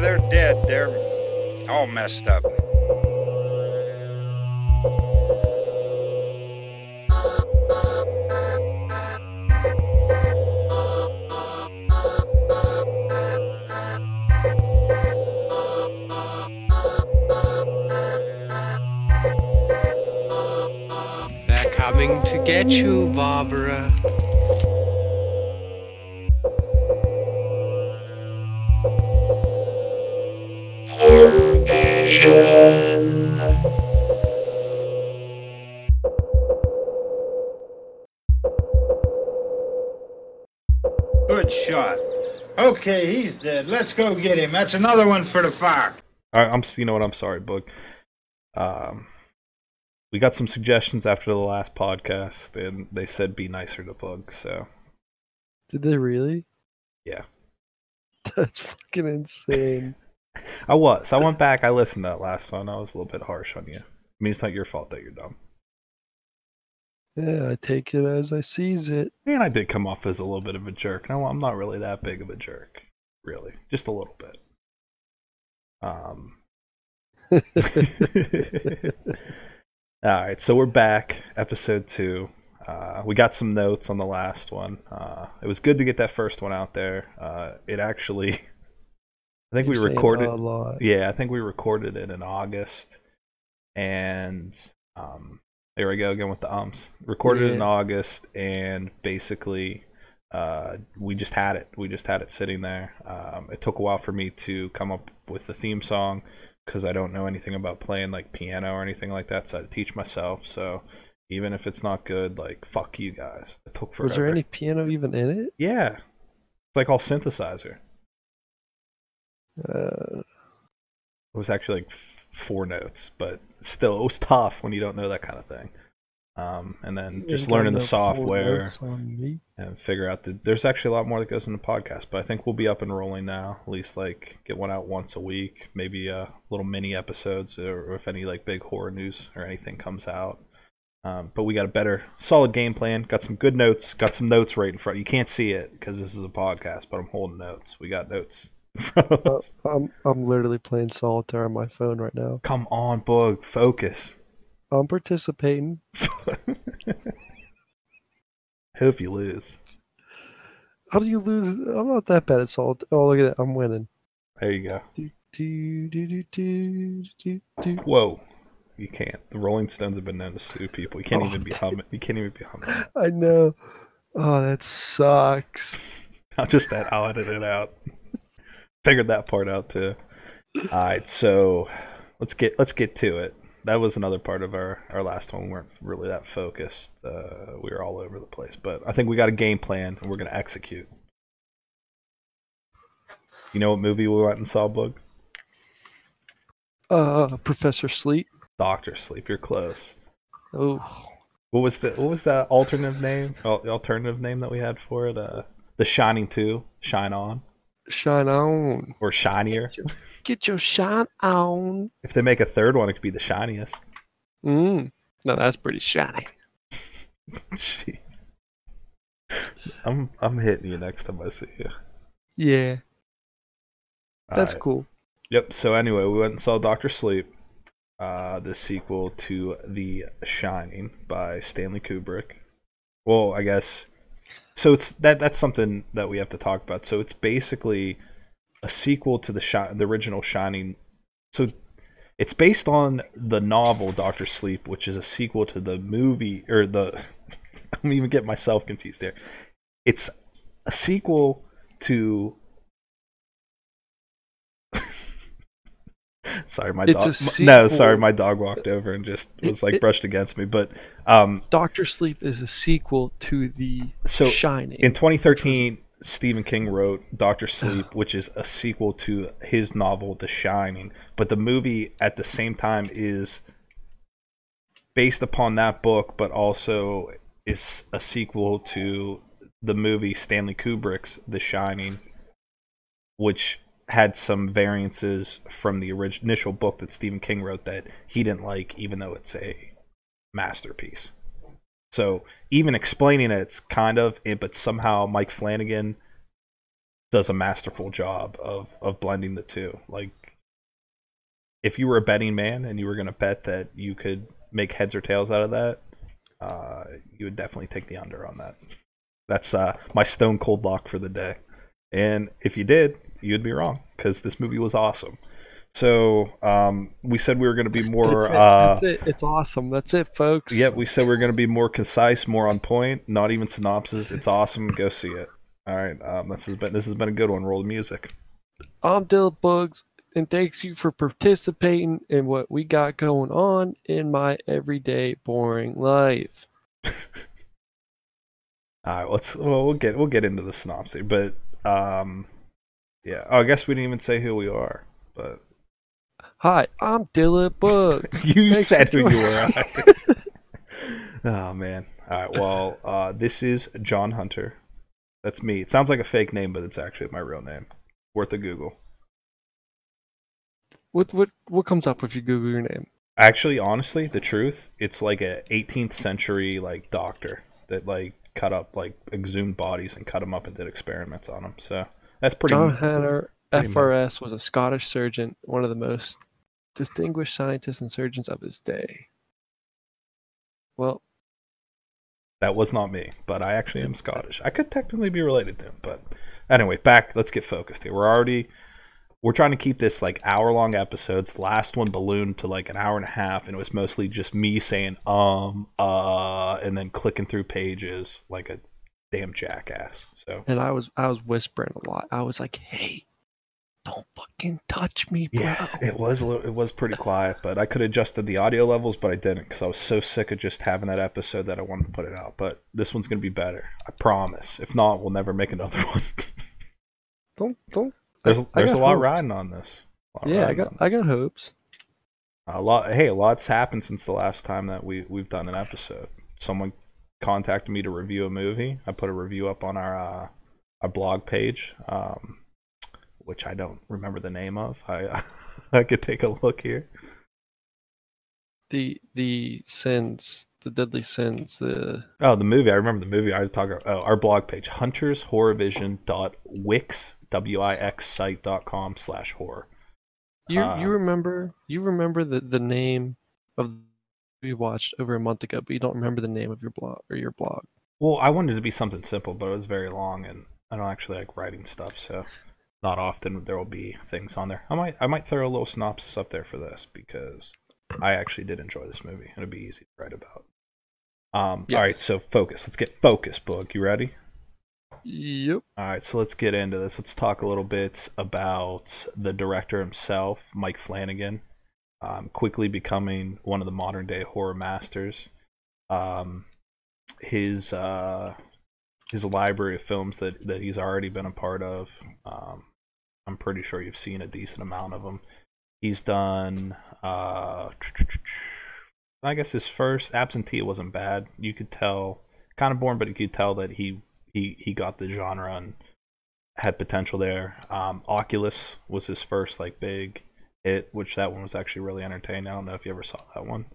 They're dead. They're all messed up. They're coming to get you, Barbara. Dead. Let's go get him. That's another one for the fire. I, I'm you know what I'm sorry, Boog. Um, we got some suggestions after the last podcast, and they said be nicer to Boog. So Did they really? yeah, That's fucking insane. I was. I went back. I listened to that last one. I was a little bit harsh on you. I mean, it's not your fault that you're dumb. yeah, I take it as I sees it. And I did come off as a little bit of a jerk. No, I'm not really that big of a jerk, really, just a little bit. Um. All right, so we're back, episode two. Uh, we got some notes on the last one. Uh, it was good to get that first one out there. Uh, it actually, I think You're we recorded. Yeah, I think we recorded it in August, and um, there we go again with the ums. Recorded it in August, and basically, uh, we just had it. We just had it sitting there. Um, it took a while for me to come up with the theme song because I don't know anything about playing like piano or anything like that, so I had to teach myself. So even if it's not good, like fuck you guys. It took forever. Was there any piano even in it? Yeah, it's like all synthesizer. Uh, It was actually like f- four notes, but still, it was tough when you don't know that kind of thing. Um, and then just got learning the software notes on me. and figure out that there's actually a lot more that goes into podcast. But I think we'll be up and rolling now. At least like get one out once a week, maybe uh, little mini episodes, or if any like big horror news or anything comes out. Um, but we got a better, solid game plan. Got some good notes. Got some notes right in front. You can't see it because this is a podcast, but I'm holding notes. We got notes in front of Uh. I'm I'm literally playing solitaire on my phone right now. Come on, bug, focus. I'm participating. Hope you lose. How do you lose? I'm not that bad at solitaire. Oh, look at that! I'm winning. There you go. Do, do, do, do, do, do. Whoa. You can't. The Rolling Stones have been known to sue people. You can't Oh, even be humming. You can't even be humming. I know. Oh, that sucks. I'll just that. I'll edit it out. Figured that part out too. All right, so let's get let's get to it. That was another part of our our last one. We weren't really that focused. Uh, we were all over the place, but I think we got a game plan and we're gonna execute. You know what movie we went and saw, Bug? Uh, Professor Sleep. Doctor Sleep. You're close. Oh, What was the what was the alternative name? al- Alternative name that we had for it? Uh, The Shining Two, Shine On, shine on. or Shinier. Get your shine on. If they make a third one, it could be the shiniest. Mm. No, that's pretty shiny. I'm I'm hitting you next time I see you. Yeah, that's Alright. cool. Yep. So anyway, we went and saw Doctor Sleep, uh, the sequel to The Shining by Stanley Kubrick. Well, I guess. So it's that that's something that we have to talk about. So it's basically a sequel to the shi- the original Shining. So it's based on the novel Doctor Sleep, which is a sequel to the movie or the. I'm even getting myself confused there. It's a sequel to sorry, my It's dog. No, sorry, my dog walked over and just was like it- brushed against me. But um, Doctor Sleep is a sequel to the So, Shining. in 2013, Stephen King wrote Doctor Sleep, which is a sequel to his novel The Shining. But the movie at the same time is based upon that book, but also is a sequel to the movie Stanley Kubrick's The Shining, which had some variances from the orig- initial book that Stephen King wrote that he didn't like, even though it's a masterpiece. So even explaining it, it's kind of, eh, but somehow Mike Flanagan does a masterful job of of blending the two. Like, if you were a betting man and you were going to bet that you could make heads or tails out of that, uh, you would definitely take the under on that. That's uh, my stone cold lock for the day. And if you did, you'd be wrong because this movie was awesome. So um, we said we were going to be more. That's it. Uh, That's it. It's awesome. That's it, folks. yeah, we said we are going to be more concise, more on point. Not even synopsis. It's awesome. Go see it. All right. Um, this has been this has been a good one. Roll the music. I'm Dylan Bugs, and thanks you for participating in what we got going on in my everyday boring life. All right. Let's. Well, we'll get we'll get into the synopsis, but um, yeah. Oh, I guess we didn't even say who we are, but Hi, I'm Dylan Bugs. you Thanks said who you were. oh man. All right. Well, uh, this is John Hunter. That's me. It sounds like a fake name, but it's actually my real name. Worth a Google. what what what comes up if you Google your name? Actually, honestly, the truth, it's like a 18th century like doctor that like cut up like exhumed bodies and cut them up and did experiments on them. So that's pretty. John Hunter. FRS, was a Scottish surgeon, one of the most distinguished scientists and surgeons of his day. Well, That was not me, but I actually am Scottish. I could technically be related to him, but anyway, back. Let's get focused here. We're already we're trying to keep this like hour long episodes. The last one ballooned to like an hour and a half, and it was mostly just me saying um uh and then clicking through pages like a damn jackass. So and I was I was whispering a lot. I was like, "Hey, don't fucking touch me, bro." yeah, it was a little, it was pretty quiet, but I could adjusted the audio levels, but I didn't because I was so sick of just having that episode that I wanted to put it out. But this one's gonna be better, I promise. If not, we'll never make another one. Don't don't. There's I there's a lot hopes. riding on this. Yeah, I got I got hopes. a lot. Hey, a lot's happened since the last time that we we've done an episode. Someone contacted me to review a movie. I put a review up on our uh, our blog page, um, which I don't remember the name of. I I could take a look here. The the sins, the deadly sins, the Oh, the movie. I remember the movie. I was talking. Oh, our blog page, huntershorrorvision.wix w i x site dot com slash horror. you Uh, you remember you remember the the name of we watched over a month ago, but you don't remember the name of your blog or your blog. Well, I wanted it to be something simple, but it was very long, and I don't actually like writing stuff, so not often there will be things on there. I might I might throw a little synopsis up there for this because I actually did enjoy this movie, and it'd be easy to write about. Um, Yes. all right, so focus. Let's get focused, book. You ready? Yep. All right, so let's get into this. Let's talk a little bit about the director himself, Mike Flanagan, um, quickly becoming one of the modern day horror masters. Um, his uh, his library of films that, that he's already been a part of. Um, I'm pretty sure you've seen a decent amount of them. He's done. Uh, I guess his first Absentia wasn't bad. You could tell, kind of boring, but you could tell that he he he got the genre and had potential there. Um, Oculus was his first like big hit, which that one was actually really entertaining. I don't know if you ever saw that one.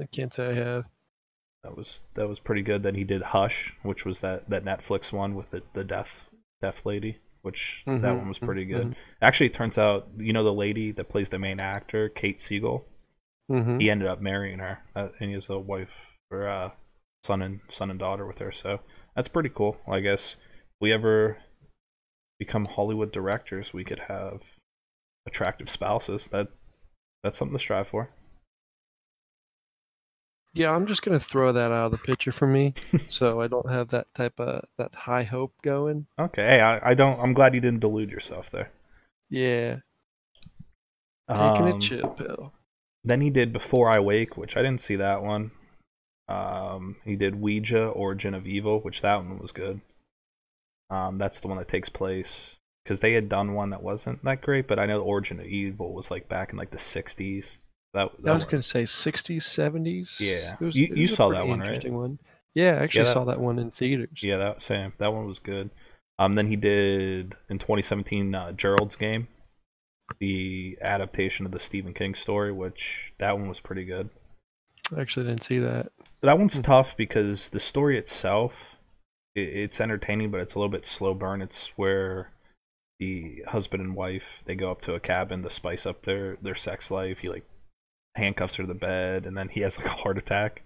I can't say I have. That was that was pretty good. Then he did Hush, which was that that Netflix one with the the deaf deaf lady, which that Mhm, one was pretty good. mhm. Actually, it turns out you know the lady that plays the main actor, Kate Siegel. Mm-hmm. He ended up marrying her, uh, and he has a wife or uh, son and son and daughter with her. So that's pretty cool. I guess if we ever become Hollywood directors, we could have attractive spouses. That that's something to strive for. Yeah, I'm just gonna throw that out of the picture for me, so I don't have that type of that high hope going. Okay, hey, I, I don't. I'm glad you didn't delude yourself there. Yeah, taking Um, a chill pill. Then he did Before I Wake, which I didn't see that one. Um, he did Ouija, Origin of Evil, which that one was good. Um, that's the one that takes place because they had done one that wasn't that great, but I know Origin of Evil was like back in like the '60s. That, that I was one- gonna say 60s, 70s. Yeah. Was, You- you saw that one, right? interesting One. Yeah, I actually that- saw that one in theaters. yeah, that same that one was good. Um, then he did in 2017 uh, Gerald's Game, the adaptation of the Stephen King story, which that one was pretty good. I actually didn't see that. That one's Mhm. tough because the story itself it, it's entertaining, but it's a little bit slow burn. It's where the husband and wife they go up to a cabin to spice up their their sex life. He like handcuffs her to the bed, and then he has like a heart attack.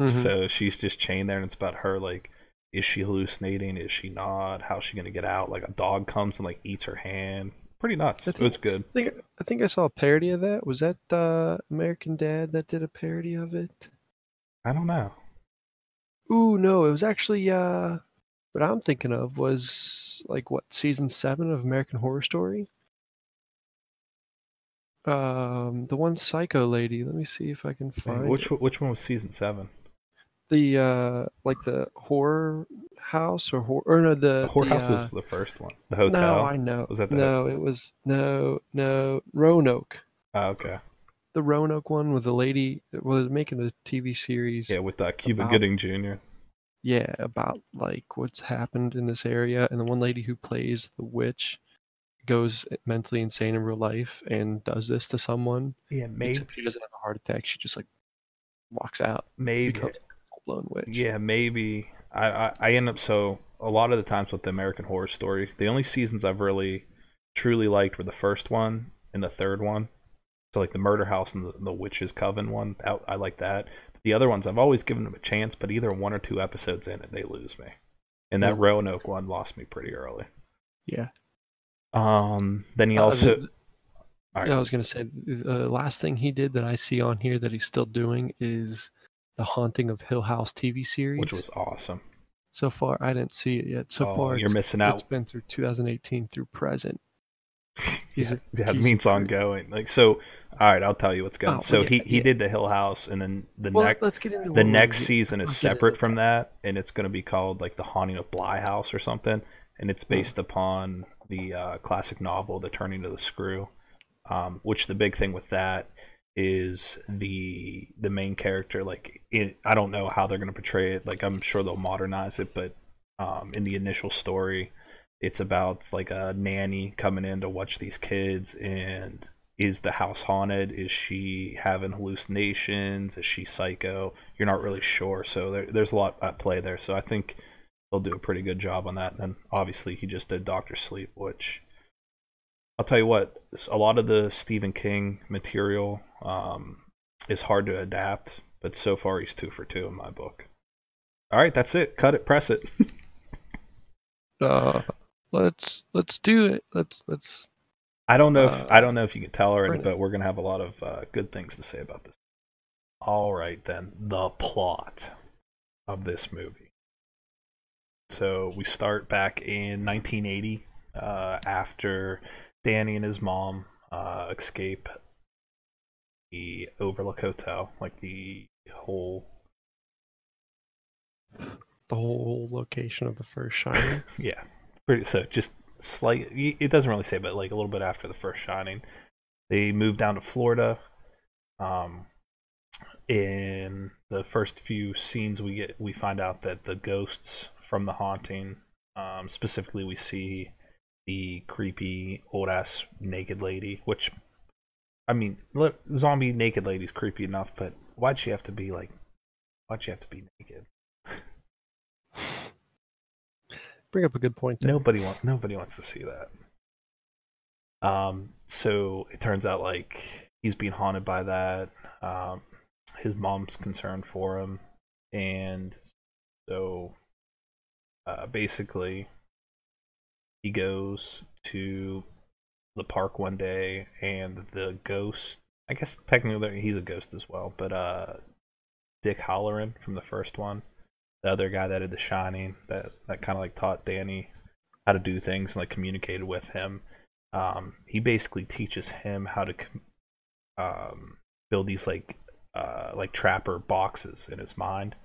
Mhm. So she's just chained there, and it's about her like, is she hallucinating? Is she not? How's she gonna get out? Like a dog comes and like eats her hand. Pretty nuts. I It was good. I think I think I saw a parody of that. Was that uh, American Dad that did a parody of it? I don't know. Ooh, no, it was actually uh what I'm thinking of was like what season seven of American Horror Story. Um, the one psycho lady. Let me see if I can find Which it. one- which one was season seven? the uh like the horror house or horror or no the The whorehouse the, uh, was the first one. The hotel. No, I know. Was that the- no? It was no, no Roanoke. Oh, okay. The Roanoke one with the lady was making a TV series. Yeah, with uh, Cuba About- Gooding Jr. yeah, about like what's happened in this area, and the one lady who plays the witch goes eh, mentally insane in real life and does this to someone. Yeah, maybe. Except she doesn't have a heart attack; she just like walks out, Maybe. becomes like a full blown witch. Yeah, maybe. I, I I end up so a lot of the times with the American Horror Story, the only seasons I've really truly liked were the first one and the third one. So like the Murder House and the, the Witches Coven one, that, I like that. The other ones I've always given them a chance, but either one or two episodes in it, they lose me. And that Mm. Roanoke one lost me pretty early. yeah. Um, then he Uh, also. the- All right. Yeah, I was gonna say the last thing he did that I see on here that he's still doing is the Haunting of Hill House TV series. which was awesome. so far I didn't see it yet. So Oh, far you're missing It's been through 2018 through present. Yeah, a- yeah, it means ongoing. Like so. All right, I'll tell you what's going. Oh, so yeah, he he yeah. did the Hill House, and then the Well, next let's get into the next season is separate from that, and it's going to be called like the Haunting of Bly House or something, and it's Hmm. based upon the uh, classic novel The Turning of the Screw. Um, which the big thing with that is the the main character. Like it, I don't know how they're going to portray it. Like I'm sure they'll modernize it, but um, in the initial story, it's about like a nanny coming in to watch these kids and is the house haunted? Is she having hallucinations? Is she psycho? You're not really sure. So there, there's a lot at play there. So i think they'll do a pretty good job on that. And then obviously he just did doctor sleep which i'll tell you what a lot of the stephen king material um, is hard to adapt but so far he's two for two in my book. All right that's it. Cut it press it. Uh, let's let's do it. Let's let's. I don't know if Uh, I don't know if you can tell already, but we're gonna have a lot of uh, good things to say about this. All right, then the plot of this movie. So we start back in 1980, uh, after Danny and his mom uh, escape the Overlook Hotel, like the whole The whole location of the first Shining. yeah, pretty so just slight. It doesn't really say, but like a little bit after the first Shining, they moved down to Florida. Um, in the first few scenes, we get we find out that the ghosts from the haunting, um, specifically, we see the creepy old ass naked lady. Which, I mean, look, zombie naked lady's creepy enough, but why'd she have to be like? Why'd she have to be naked? Bring up a good point. There. Nobody wants nobody wants to see that. Um, so it turns out like he's being haunted by that. Um, his mom's concerned for him, and so uh, basically he goes to the park one day, and the ghost. I guess technically he's a ghost as well, but uh, Dick Hallorann from the first one the other guy that did The Shining that that kind of like taught Danny how to do things and like communicated with him. Um, he basically teaches him how to um, build these like uh, like trapper boxes in his mind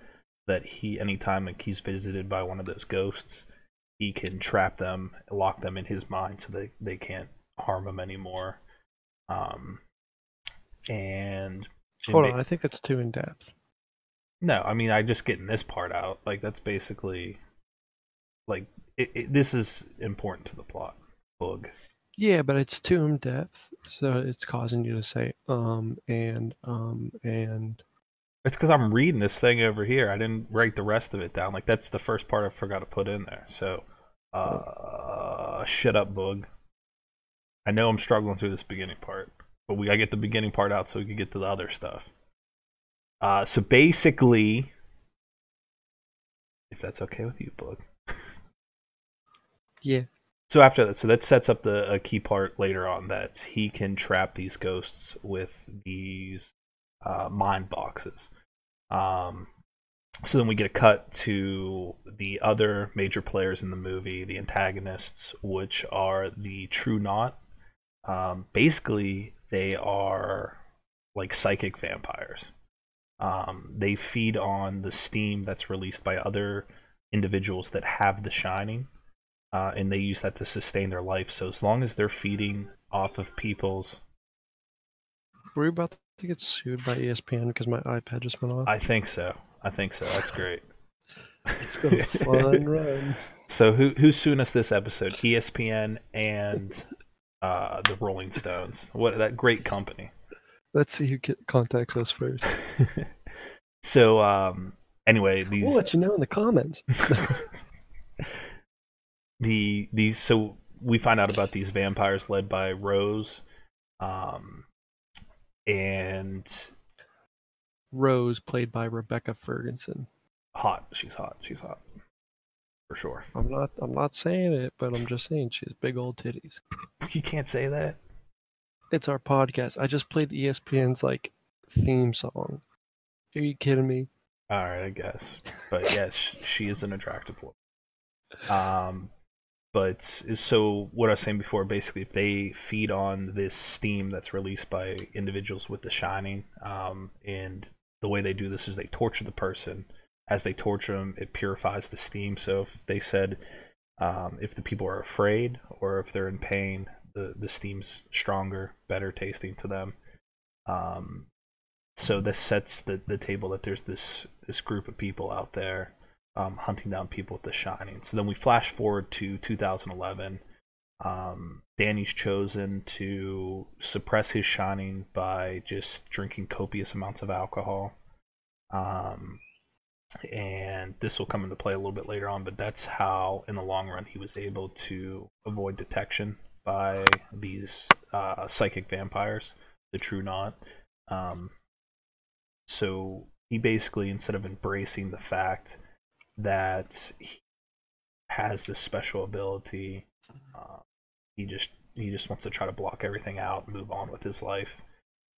that he anytime like he's visited by one of those ghosts, he can trap them, lock them in his mind so they they can't harm him anymore. Um, and Hold on, I think that's too in depth. No, I mean I just getting this part out. Like that's basically like it, it, this is important to the plot. Bug. Yeah, but it's too in depth, so it's causing you to say um and um and It's because I'm reading this thing over here. I didn't write the rest of it down. Like that's the first part I forgot to put in there. So, uh, shut up, bug. I know I'm struggling through this beginning part, but we gotta get the beginning part out so we can get to the other stuff. Uh, so basically, if that's okay with you, bug. Yeah. So after that, so that sets up the a key part later on that he can trap these ghosts with these uh, mind boxes. Um, so then we get a cut to the other major players in the movie, the antagonists, which are the True Knot. Um, basically, they are like psychic vampires. Um, they feed on the steam that's released by other individuals that have the shining uh, and they use that to sustain their life. So as long as they're feeding off of people's, Were you about to get sued by ESPN because my iPad just went off? I think so. I think so. That's great. It's been a fun run. So who who's suing us this episode? ESPN and uh, the Rolling Stones. What that great company. Let's see who get, contacts us first. so um, anyway, these We'll let you know in the comments. the these so we find out about these vampires led by Rose, um, and Rose, played by Rebecca Ferguson. hot. She's hot. She's hot for sure. I'm not. I'm not saying it, but I'm just saying she has big old titties. You can't say that. It's our podcast. I just played E ESPN's like theme song. Are you kidding me? All right, I guess. But yes, she is an attractive woman. Um, but so what I was saying before, basically, if they feed on this steam that's released by individuals with the shining, um, and the way they do this is they torture the person. As they torture them, it purifies the steam. So if they said, um, if the people are afraid or if they're in pain, the the steam's stronger, better tasting to them. Um, so this sets the, the table that there's this this group of people out there um, hunting down people with the shining. So then we flash forward to 2011. Um, Danny's chosen to suppress his shining by just drinking copious amounts of alcohol. Um, and this will come into play a little bit later on, but that's how, in the long run, he was able to avoid detection by these uh, psychic vampires, the True Knot. Um, so he basically, instead of embracing the fact that he has this special ability, uh, he just he just wants to try to block everything out, move on with his life.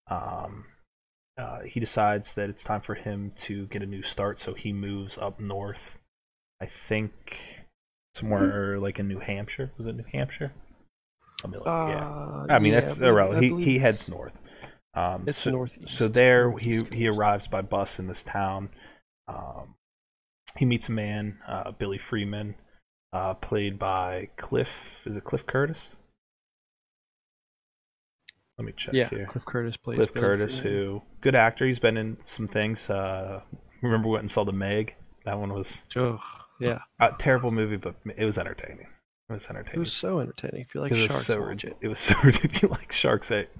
Um, uh, he decides that it's time for him to get a new start, so he moves up north. I think somewhere like in New Hampshire. Was it New Hampshire? Something like, yeah. Uh, I mean, yeah, that's I irrelevant. He he heads north. Um, It's so, northeast. so there he he arrives by bus in this town. Um, he meets a man, uh, Billy Freeman, uh, played by Cliff. Is it Cliff Curtis? Let me check Yeah, here. Cliff Curtis plays. Cliff Billy Curtis, Freeman. who good actor. He's been in some things. Uh, remember we went and saw the Meg. That one was Oh, yeah. a terrible movie, but it was entertaining. It was entertaining. It was so entertaining. If you like it was sharks, so watch it. it was so if you like sharks, it,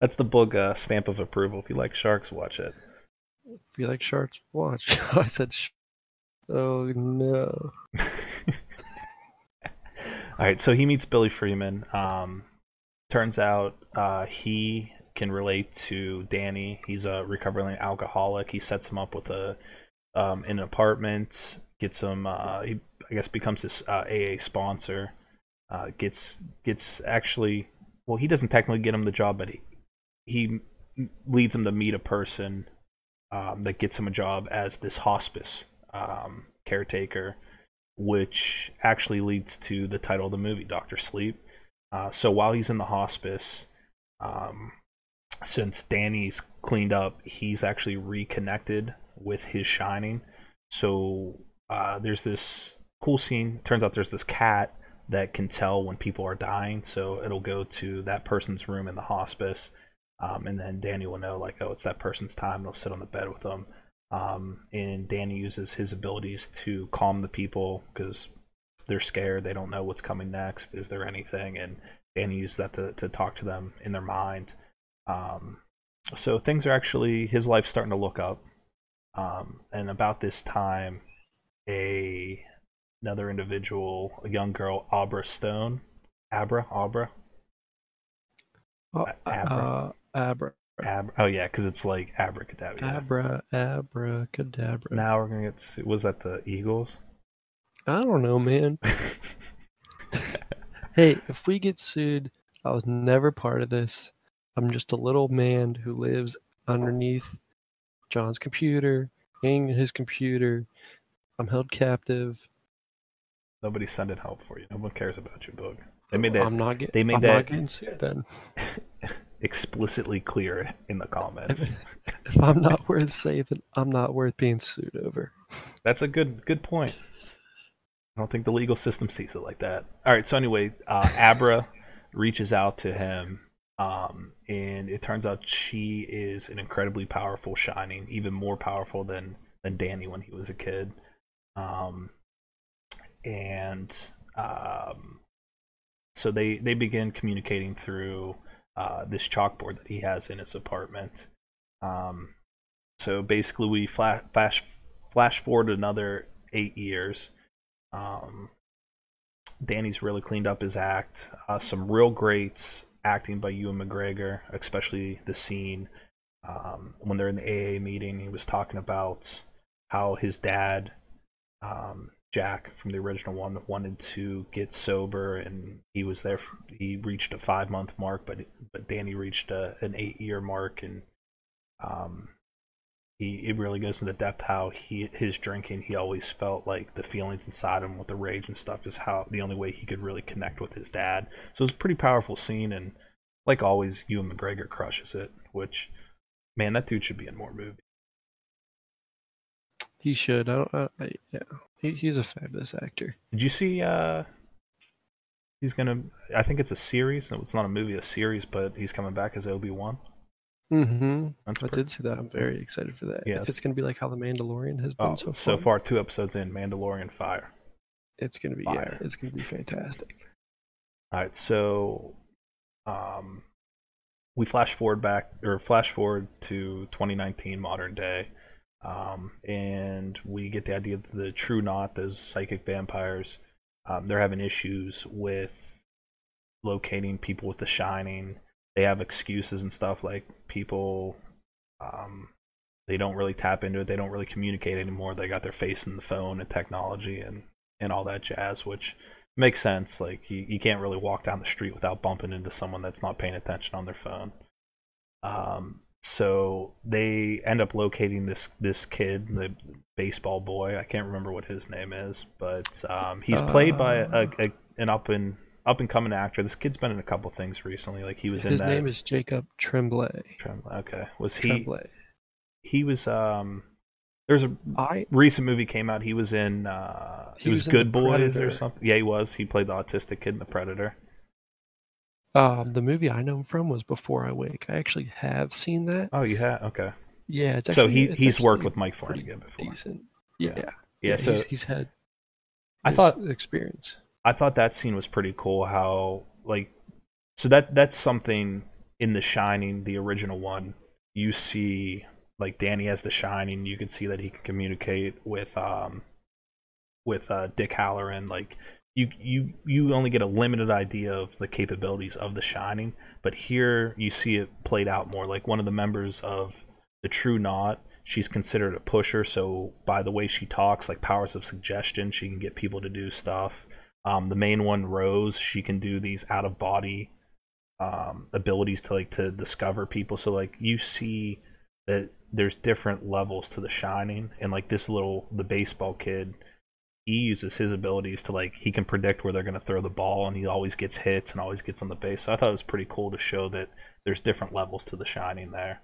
that's the book uh, stamp of approval. If you like sharks, watch it. If you like sharks, watch. I said, sh- oh no. All right, so he meets Billy Freeman. Um, turns out uh, he can relate to Danny. He's a recovering alcoholic. He sets him up with a um, in an apartment. Gets him. Uh, he I guess becomes his uh, AA sponsor. Uh, gets gets actually. Well, he doesn't technically get him the job, but he he leads him to meet a person um, that gets him a job as this hospice um, caretaker which actually leads to the title of the movie, Doctor Sleep. Uh, so while he's in the hospice, um, since Danny's cleaned up, he's actually reconnected with his shining. So uh, there's this cool scene. Turns out there's this cat that can tell when people are dying. So it'll go to that person's room in the hospice. Um, and then Danny will know, like, oh, it's that person's time. And he'll sit on the bed with them. Um, and Danny uses his abilities to calm the people because they're scared. They don't know what's coming next. Is there anything? And Danny uses that to, to talk to them in their mind. Um, so things are actually his life's starting to look up. Um, and about this time, a another individual, a young girl, Abra Stone, Abra, Abra, Oh, Abra. uh, abra, Ab- oh yeah, because it's like abracadabra. abra, abracadabra. Now we're gonna get. To, was that the Eagles? I don't know, man. Hey, if we get sued, I was never part of this. I'm just a little man who lives underneath John's computer, hanging in his computer. I'm held captive. Nobody's sending help for you. No one cares about you, Boog. They made that I'm not getting. they made I'm that- not sued then. explicitly clear in the comments. If I'm not worth saving, I'm not worth being sued over. That's a good good point. I don't think the legal system sees it like that. All right, so anyway, uh, Abra reaches out to him, um, and it turns out she is an incredibly powerful Shining, even more powerful than than Danny when he was a kid. Um, and um, so they they begin communicating through uh, this chalkboard that he has in his apartment. Um, so basically, we flash flash flash forward another eight years. Um, Danny's really cleaned up his act. Uh, some real great acting by Ewan McGregor, especially the scene um, when they're in the AA meeting. He was talking about how his dad, um, Jack from the original one, wanted to get sober, and he was there. For, he reached a five month mark, but but Danny reached a, an eight year mark, and um, he it really goes into depth how he his drinking he always felt like the feelings inside him with the rage and stuff is how the only way he could really connect with his dad so it's a pretty powerful scene and like always Ewan McGregor crushes it which man that dude should be in more movies He should. I don't. I, I, yeah, he, he's a fabulous actor. did you see uh he's gonna I think it's a series no it's not a movie a series but he's coming back as Obi-Wan Mm-hmm. that's I pretty, did see that. I'm very excited for that. Yeah, if it's- it's gonna be like how the Mandalorian has been oh, so far, so far two episodes in Mandalorian fire it's gonna be fire. yeah, it's gonna be fantastic. All right, so um, we flash forward back or flash forward to 2019 modern day, um, and we get the idea that the True Knot, those psychic vampires, um, they're having issues with locating people with the Shining. They have excuses and stuff like people. Um, they don't really tap into it. They don't really communicate anymore. They got their face in the phone and technology and and all that jazz, which makes sense. Like you, you can't really walk down the street without bumping into someone that's not paying attention on their phone. Um, so they end up locating this this kid, the baseball boy. I can't remember what his name is, but um, he's played by a, a an up and up and coming actor. This kid's been in a couple things recently. Like he was in His that. name is Jacob Tremblay. Tremblay. Okay, was he? Tremblay. He was. Um, there's a I recent movie came out. He was in. Uh, he, He was, was Good Boys or something. Yeah, he was. He played the autistic kid in The Predator. Um the movie I know him from was Before I Wake. I actually have seen that. Oh, you had okay. Yeah, it's So he he's worked with Mike Flanagan before. decent. Yeah. Yeah, Yeah. So he's, he's had. I thought- experience. I thought that scene was pretty cool. How like so that that's something in The Shining, the original one. You see like Danny has The Shining. You can see that he can communicate with um with uh, Dick Hallorann. Like you you you only get a limited idea of the capabilities of The Shining, but here you see it played out more. Like one of the members of the True Knot. She's considered a pusher, so by the way she talks, like powers of suggestion, she can get people to do stuff. Um, the main one, Rose, she can do these out of body um, abilities to like to discover people. So like you see that there's different levels to the Shining, and like this little the baseball kid, he uses his abilities to like he can predict where they're gonna throw the ball, and he always gets hits and always gets on the base. So I thought it was pretty cool to show that there's different levels to the Shining there.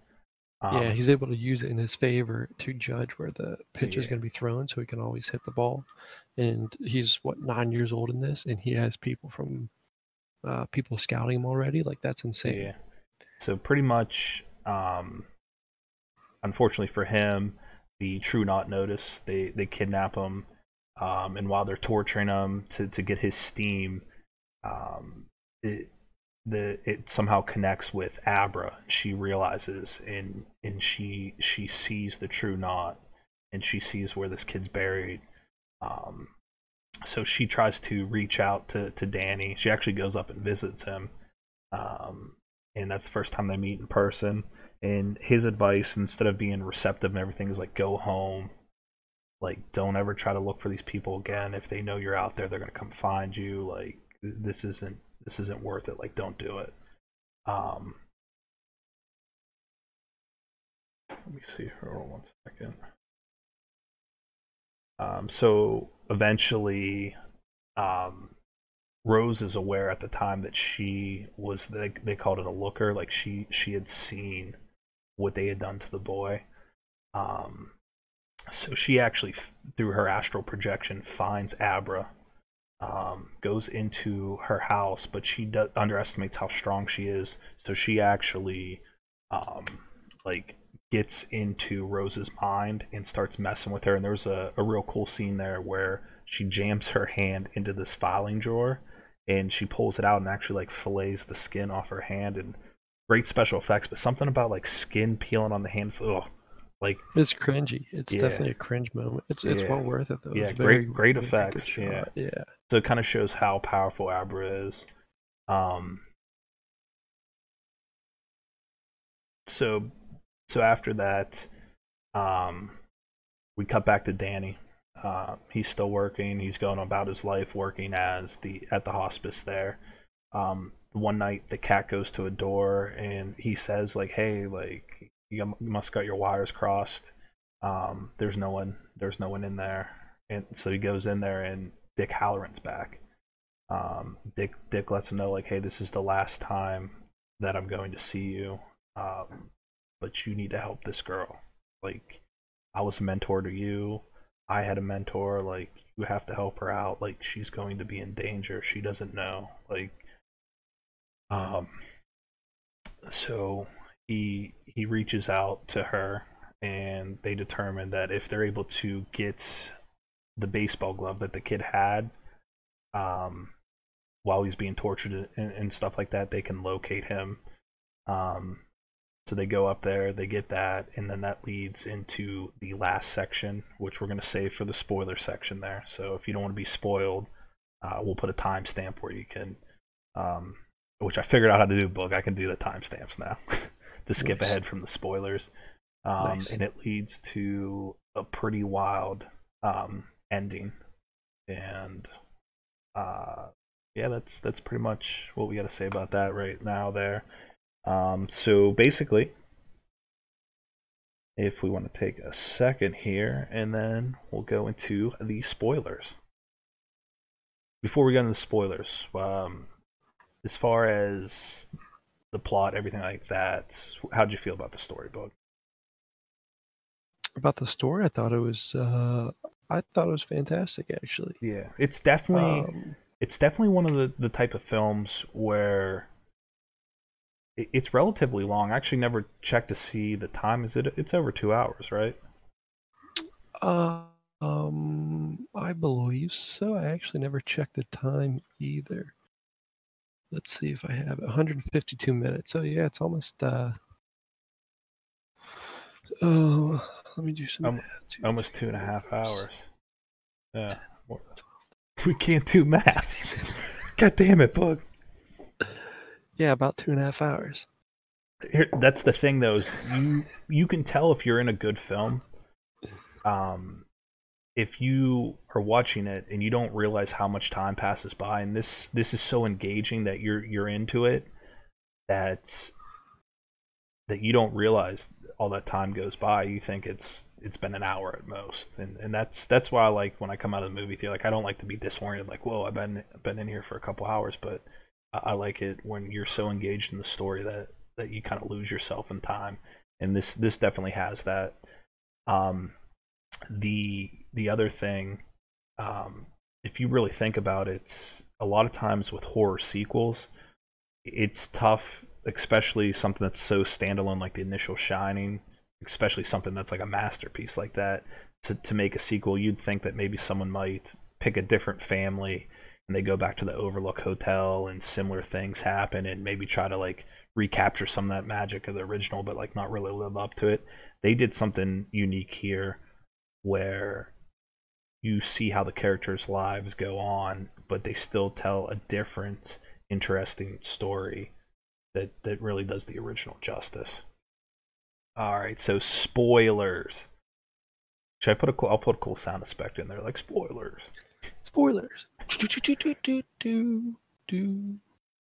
Um, yeah, he's able to use it in his favor to judge where the pitch is going to be thrown, so he can always hit the ball. And he's what nine years old in this, and he has people from uh, people scouting him already. Like that's insane. Yeah. So pretty much, um, unfortunately for him, the True Knot notice they they kidnap him, um, and while they're torturing him to to get his steam, um, it the it somehow connects with Abra. She realizes and and she she sees the True Knot, and she sees where this kid's buried. Um, so she tries to reach out to to Danny. She actually goes up and visits him, um, and that's the first time they meet in person. And his advice, instead of being receptive and everything, is like go home. Like, don't ever try to look for these people again. If they know you're out there, they're gonna come find you. Like, this isn't this isn't worth it. Like, don't do it. Um, let me see. Hold on one second. Um, so eventually, um, Rose is aware at the time that she was they they called it a looker, like she she had seen what they had done to the boy. Um, so she actually through her astral projection finds Abra, um, goes into her house, but she do- underestimates how strong she is. So she actually, um, like gets into Rose's mind and starts messing with her. And there's a, a real cool scene there where she jams her hand into this filing drawer and she pulls it out and actually like fillets the skin off her hand and great special effects, but something about like skin peeling on the hands. Ugh. Like it's cringy. It's Yeah. definitely a cringe moment. It's it's Yeah. well worth it though. Yeah, It's great- very, great effects, yeah. yeah. so it kind of shows how powerful Abra is. Um, so, so after that, um, we cut back to Danny. Uh, he's still working. He's going about his life working as the at the hospice there. Um, one night, the cat goes to a door and he says, like, "Hey, like you must got your wires crossed. Um, there's no one. There's no one in there." And so he goes in there and Dick Hallorann's back. Um, Dick Dick lets him know like, hey, this is the last time that I'm going to see you. Um, but you need to help this girl. Like, I was a mentor to you. I had a mentor. Like, you have to help her out. Like, she's going to be in danger. She doesn't know. Like, um, so he he reaches out to her, and they determine that if they're able to get the baseball glove that the kid had um, while he's being tortured and, and stuff like that, they can locate him. Um, so they go up there, they get that, and then that leads into the last section, which we're going to save for the spoiler section there. So if you don't want to be spoiled, uh, we'll put a timestamp where you can, um, which I figured out how to do, Book. I can do the timestamps now to skip Nice. ahead from the spoilers. Um, Nice. And it leads to a pretty wild um, ending. And uh, yeah, that's that's pretty much what we got to say about that right now. There. Um, so basically, if we want to take a second here, and then we'll go into the spoilers. Before we get into the spoilers, um, as far as the plot, everything like that, how'd you feel about the storybook? About the story, I thought it was uh I thought it was fantastic actually. Yeah, it's definitely Um, it's definitely one of the, the type of films where it, it's relatively long. I actually never checked to see the time. Is it? It's over two hours, right? uh, um I believe so. I actually never checked the time either. Let's see if I have 152 minutes. So yeah, it's almost uh Oh, let me do some Um, math. Two, Almost two and a half hours. Yeah. We can't do math. God damn it, Bug. Yeah, about two and a half hours. Here, that's the thing, though. Is you you can tell if you're in a good film. Um, if you are watching it and you don't realize how much time passes by, and this this is so engaging that you're you're into it, that that you don't realize all that time goes by. You think it's it's been an hour at most, and and that's that's why I like when I come out of the movie theater. Like I don't like to be disoriented. Like whoa, I've been I've been in here for a couple hours, but I, I like it when you're so engaged in the story that that you kind of lose yourself in time. And this this definitely has that. Um, the the other thing, um, if you really think about it, a lot of times with horror sequels, it's tough, especially something that's so standalone like the initial Shining, especially something that's like a masterpiece like that. To to make a sequel, you'd think that maybe someone might pick a different family and they go back to the Overlook Hotel and similar things happen and maybe try to like recapture some of that magic of the original, but like not really live up to it. They did something unique here where you see how the characters' lives go on, but they still tell a different, interesting story that that really does the original justice. All right, so spoilers. Should I put a cool? I'll put a cool sound effect in there, like spoilers. Spoilers.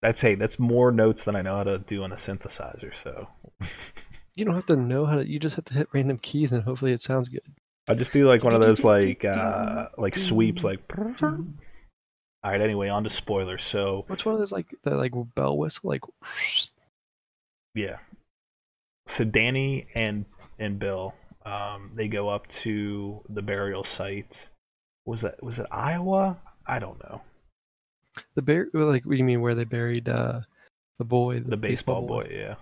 That's hey, that's more notes than I know how to do on a synthesizer. So You don't have to know how to. You just have to hit random keys and hopefully it sounds good. I just do like one of those like uh like sweeps, like. All right. Anyway, on to spoilers. So What's one of those like that like bell whistle like? yeah, so Danny and and Bill, um, they go up to the burial site. Was that was it Iowa? I don't know. The bear like what do you mean where they buried uh the boy The baseball boy. Yeah,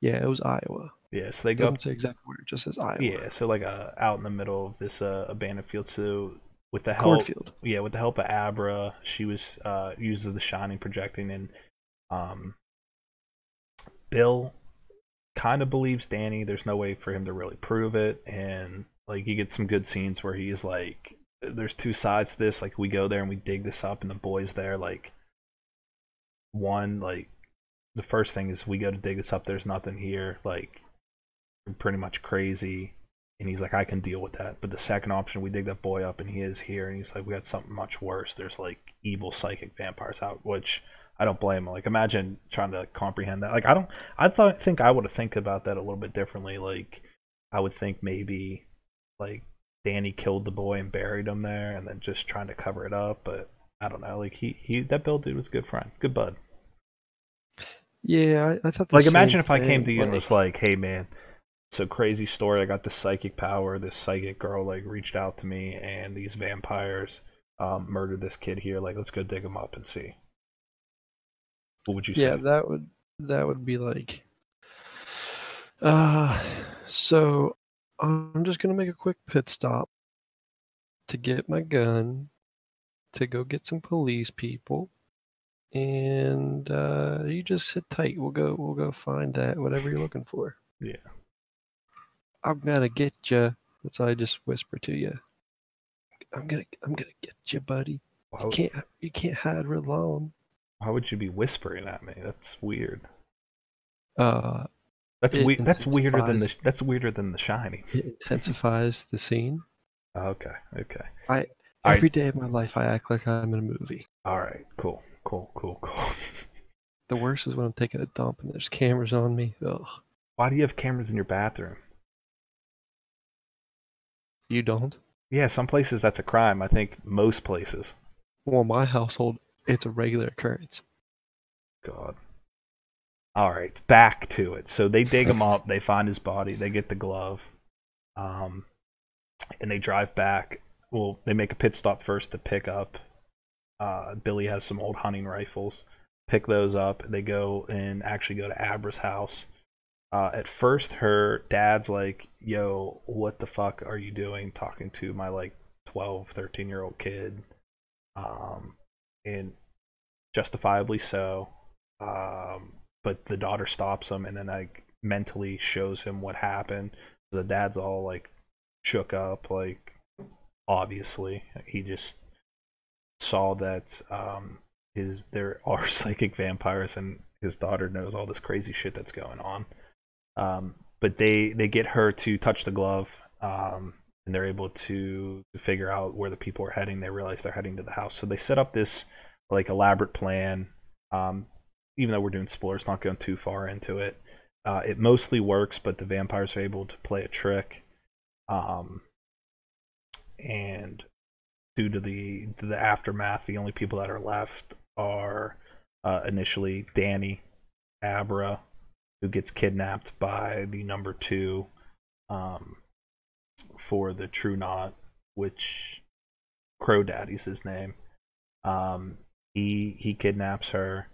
Yeah, it was Iowa. Yeah. So they go up doesn't say exactly where. It just says Iowa. Yeah, so like uh, out in the middle of this uh, abandoned field. So with the help, Cornfield. yeah, with the help of Abra, she was uh, uses the shining projecting, and um, Bill kind of believes Danny. There's no way for him to really prove it, and like you get some good scenes where he's like, "There's two sides to this. Like we go there and we dig this up, and the boys there like." One like the first thing is we go to dig this up. There's nothing here. Like pretty much crazy. And he's like, I can deal with that. But the second option, we dig that boy up and he is here. And he's like, we got something much worse. There's like evil psychic vampires out, which I don't blame him. Like, imagine trying to comprehend that. Like, I don't, I thought, think I would have think about that a little bit differently. Like, I would think maybe like Danny killed the boy and buried him there and then just trying to cover it up. But I don't know. Like, he, he, that Bill dude was a good friend, good bud. Yeah, I, I thought. Like, imagine if I came to you and was like, "Hey, man, it's a crazy story. I got this psychic power. This psychic girl like reached out to me, and these vampires um, murdered this kid here. Like, let's go dig him up and see." What would you say? yeah, that would that would be like. Uh, so I'm just gonna make a quick pit stop to get my gun, to go get some police people, and uh, you just sit tight. We'll go. We'll go find that whatever you're looking for. Yeah. I'm gonna get you. That's all I just whisper to you. I'm gonna. I'm gonna get you, buddy. why, You would- can't. You can't hide real long. why would you be whispering at me? That's weird. Uh, That's we- That's weirder than the. That's weirder than the Shining. it intensifies the scene. Okay. Okay. I All right. every day of my life I act like I'm in a movie. All right. Cool. Cool. Cool. Cool. The worst is when I'm taking a dump and there's cameras on me. Ugh. Why do you have cameras in your bathroom? You don't? Yeah, some places that's a crime. I think most places. Well, my household, it's a regular occurrence. God. All right, back to it. So they dig him up. They find his body. They get the glove, um, and they drive back. Well, they make a pit stop first to pick up. Uh, Billy has some old hunting rifles. Pick those up. They go and actually go to Abra's house. Uh, at first, her dad's like, "Yo, what the fuck are you doing? Talking to my like 12, 13 year old kid?" Um, and justifiably so. Um, but the daughter stops him and then like mentally shows him what happened. The dad's all like shook up, like obviously he just saw that um his there are psychic vampires and his daughter knows all this crazy shit that's going on. Um, but they they get her to touch the glove. Um, and they're able to, to figure out where the people are heading. They realize they're heading to the house, so they set up this like elaborate plan. Um, even though we're doing spoilers, not going too far into it. Uh, it mostly works, but the vampires are able to play a trick. Um, and due to the to the aftermath, the only people that are left are uh, initially Danny, Abra, who gets kidnapped by the number two um, for the True Knot, which Crow Daddy's his name. Um, he he kidnaps her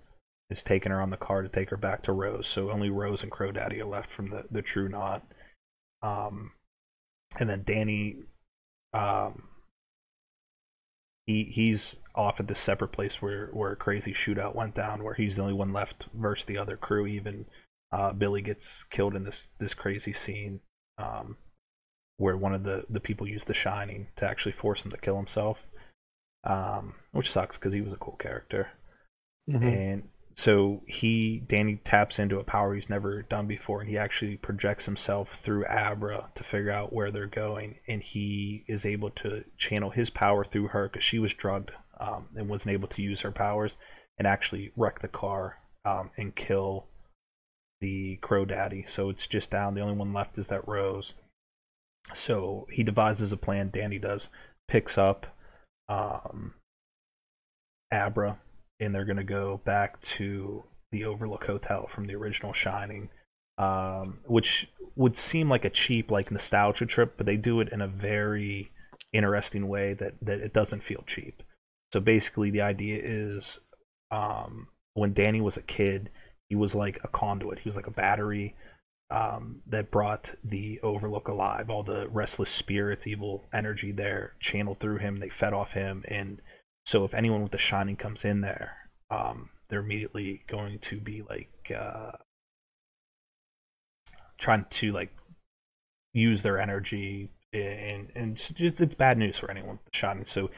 is taking her on the car to take her back to Rose. So only Rose and Crow Daddy are left from the, the True Knot. Um, and then Danny, um, he he's off at this separate place where where a crazy shootout went down, where he's the only one left versus the other crew. Even uh, Billy gets killed in this this crazy scene. Um, where one of the the people used the Shining to actually force him to kill himself, um, which sucks because he was a cool character. Mhm. And so he Danny taps into a power he's never done before, and he actually projects himself through Abra to figure out where they're going, and he is able to channel his power through her because she was drugged um, and wasn't able to use her powers, and actually wreck the car um, and kill the Crow Daddy. So it's just down. The only one left is that Rose. So he devises a plan. Danny does, picks up um, Abra, and they're gonna go back to the Overlook Hotel from the original Shining, um, which would seem like a cheap like nostalgia trip, but they do it in a very interesting way that that it doesn't feel cheap. So basically, the idea is um, when Danny was a kid, he was like a conduit. He was like a battery um, that brought the Overlook alive. All the restless spirits, evil energy there channeled through him. They fed off him, and so if anyone with the Shining comes in there, um, they're immediately going to be like uh, trying to like use their energy, and and it's, just, it's bad news for anyone with the Shining. So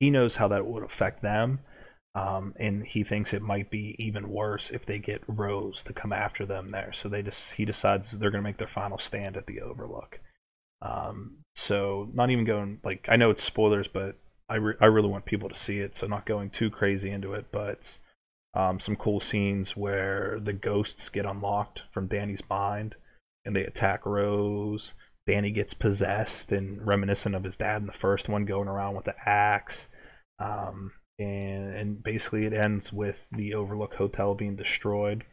he knows how that would affect them. Um, and he thinks it might be even worse if they get Rose to come after them there. So they just he decides they're going to make their final stand at the Overlook. Um, so not even going like I know it's spoilers, but I re- I really want people to see it. So not going too crazy into it, but um, some cool scenes where the ghosts get unlocked from Danny's mind and they attack Rose. Danny gets possessed and reminiscent of his dad in the first one, going around with the axe. Um, and and basically it ends with the Overlook Hotel being destroyed.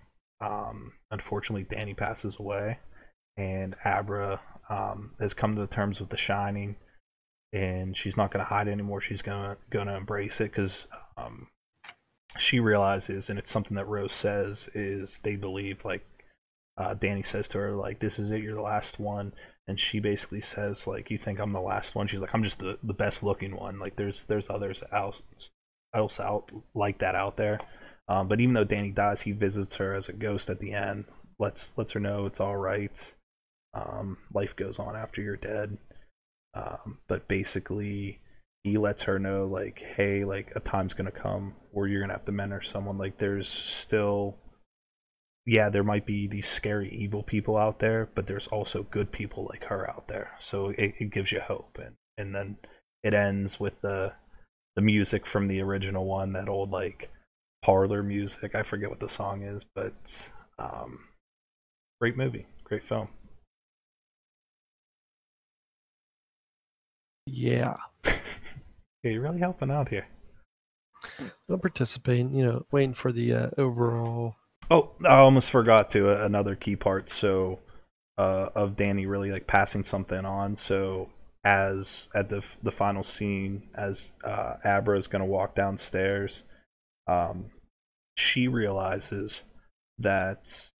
Um, unfortunately, Danny passes away, and Abra um, has come to terms with the Shining, and she's not going to hide anymore. She's gonna gonna embrace it because um, she realizes, and it's something that Rose says is they believe like uh, Danny says to her like this is it, you're the last one, and she basically says like you think I'm the last one. She's like I'm just the the best looking one. Like there's there's others out else out like that out there. Um, but even though Danny dies, he visits her as a ghost at the end. lets lets her know it's all right. Um, life goes on after you're dead. Um, but basically, he lets her know like, hey, like a time's gonna come where you're gonna have to mentor someone. Like there's still, yeah, there might be these scary evil people out there, but there's also good people like her out there. So it, it gives you hope, and and then it ends with the the music from the original one, that old like parlor music. I forget what the song is, but um, great movie, great film. Yeah. yeah, you're really helping out here. I'm participating, you know, waiting for the uh, overall. Oh, I almost forgot to uh, another key part. So, uh, of Danny really like passing something on. So as at the the final scene, as uh, Abra is going to walk downstairs, um, she realizes that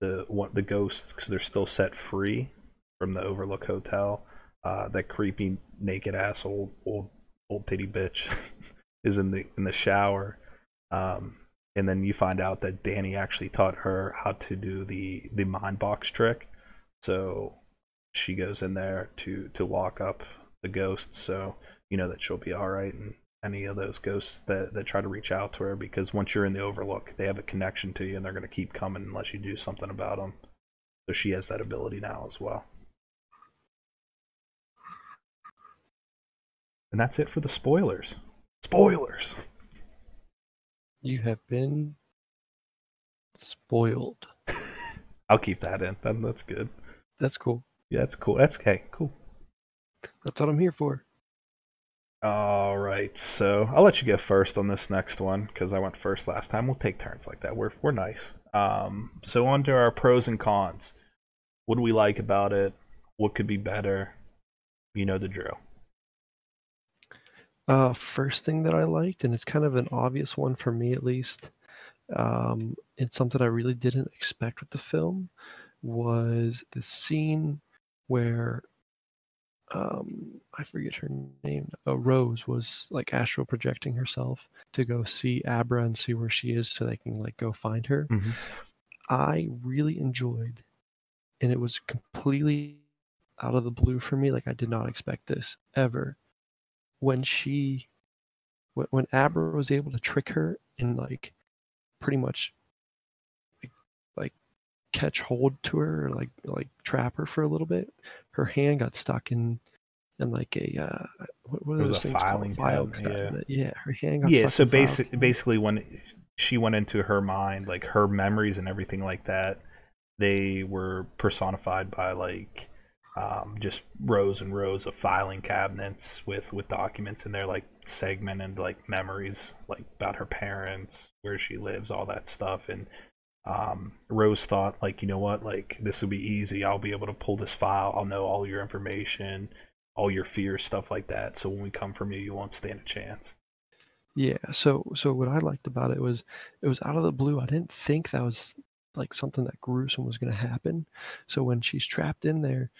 the what the ghosts because they're still set free from the Overlook Hotel. Uh, that creepy naked ass old old old titty bitch is in the in the shower. Um, and then you find out that Danny actually taught her how to do the the mind box trick. So she goes in there to to lock up the ghosts. So you know that she'll be all right, and any of those ghosts that that try to reach out to her because once you're in the Overlook, they have a connection to you, and they're going to keep coming unless you do something about them. So she has that ability now as well. And that's it for the spoilers. Spoilers. You have been spoiled. I'll keep that in. Then that's good. That's cool. Yeah, that's cool. That's okay. Cool. That's what I'm here for. All right. So I'll let you go first on this next one because I went first last time. We'll take turns like that. We're we're nice. Um. So on to our pros and cons. What do we like about it? What could be better? You know the drill. Uh, first thing that I liked, and it's kind of an obvious one for me at least, um, it's something I really didn't expect with the film, was the scene where um, I forget her name. Uh, Rose was like astral projecting herself to go see Abra and see where she is, so they can like go find her. Mhm. I really enjoyed, and it was completely out of the blue for me. Like I did not expect this ever. When she, when, when Abra was able to trick her and like, pretty much, catch hold to her, or like like trap her for a little bit. Her hand got stuck in, in like a uh, what, what are those a things called? filing File cabinet, yeah. Yeah, her hand got yeah so file basically when she went into her mind like her memories and everything like that they were personified by like um, just rows and rows of filing cabinets with with documents in there like segmented like memories like about her parents where she lives all that stuff and um, rose thought like you know what like this will be easy i'll be able to pull this file i'll know all your information all your fears stuff like that so when we come from you you won't stand a chance Yeah, so so what I liked about it was it was out of the blue. I didn't think that was like something that gruesome was going to happen. So when she's trapped in there,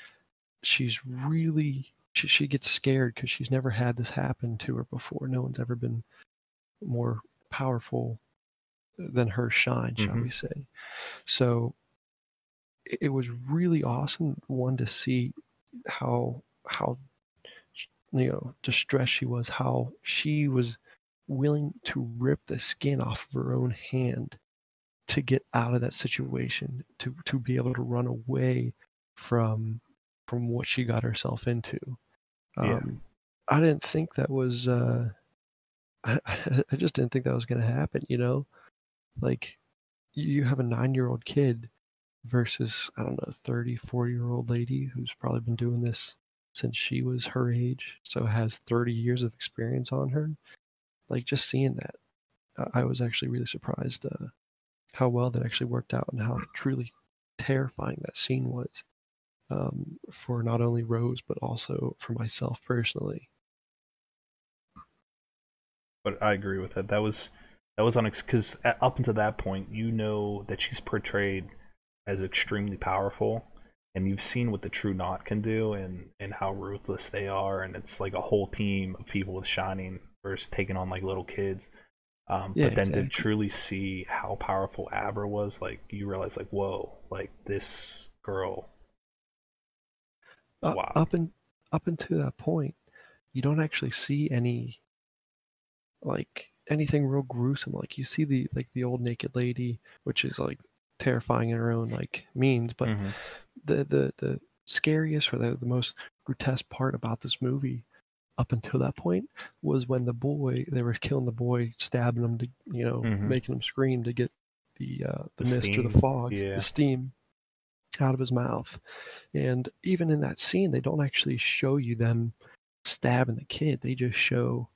she's really she, she gets scared because she's never had this happen to her before. No one's ever been more powerful than her shine, shall Mhm. we say. So it, it was really awesome one to see how how you know distressed she was, how she was willing to rip the skin off of her own hand to get out of that situation, to to be able to run away from from what she got herself into. Yeah. Um, I didn't think that was. Uh, I I just didn't think that was going to happen. You know, like you have a nine-year-old kid versus I don't know, 30, 40-year-old lady who's probably been doing this since she was her age, so has 30 years of experience on her. Like just seeing that, I- I was actually really surprised uh, how well that actually worked out and how truly terrifying that scene was um, for not only Rose but also for myself personally. but I agree with that. That was that was unex because up until that point, you know that she's portrayed as extremely powerful, and you've seen what the True Knot can do, and and how ruthless they are, and it's like a whole team of people with Shining versus taking on like little kids. Um, Yeah, but then to truly see how powerful Abra was, like you realize, like whoa, like this girl. Uh, Wow. Up and up until that point, you don't actually see any like anything real gruesome. Like you see the like the old naked lady, which is like terrifying in her own like means, but Mhm. the the the scariest or the, the most grotesque part about this movie up until that point was when the boy they were killing the boy stabbing him to you know Mhm. making him scream to get the uh the, The mist or the fog yeah. the steam out of his mouth and even in that scene they don't actually show you them stabbing the kid they just show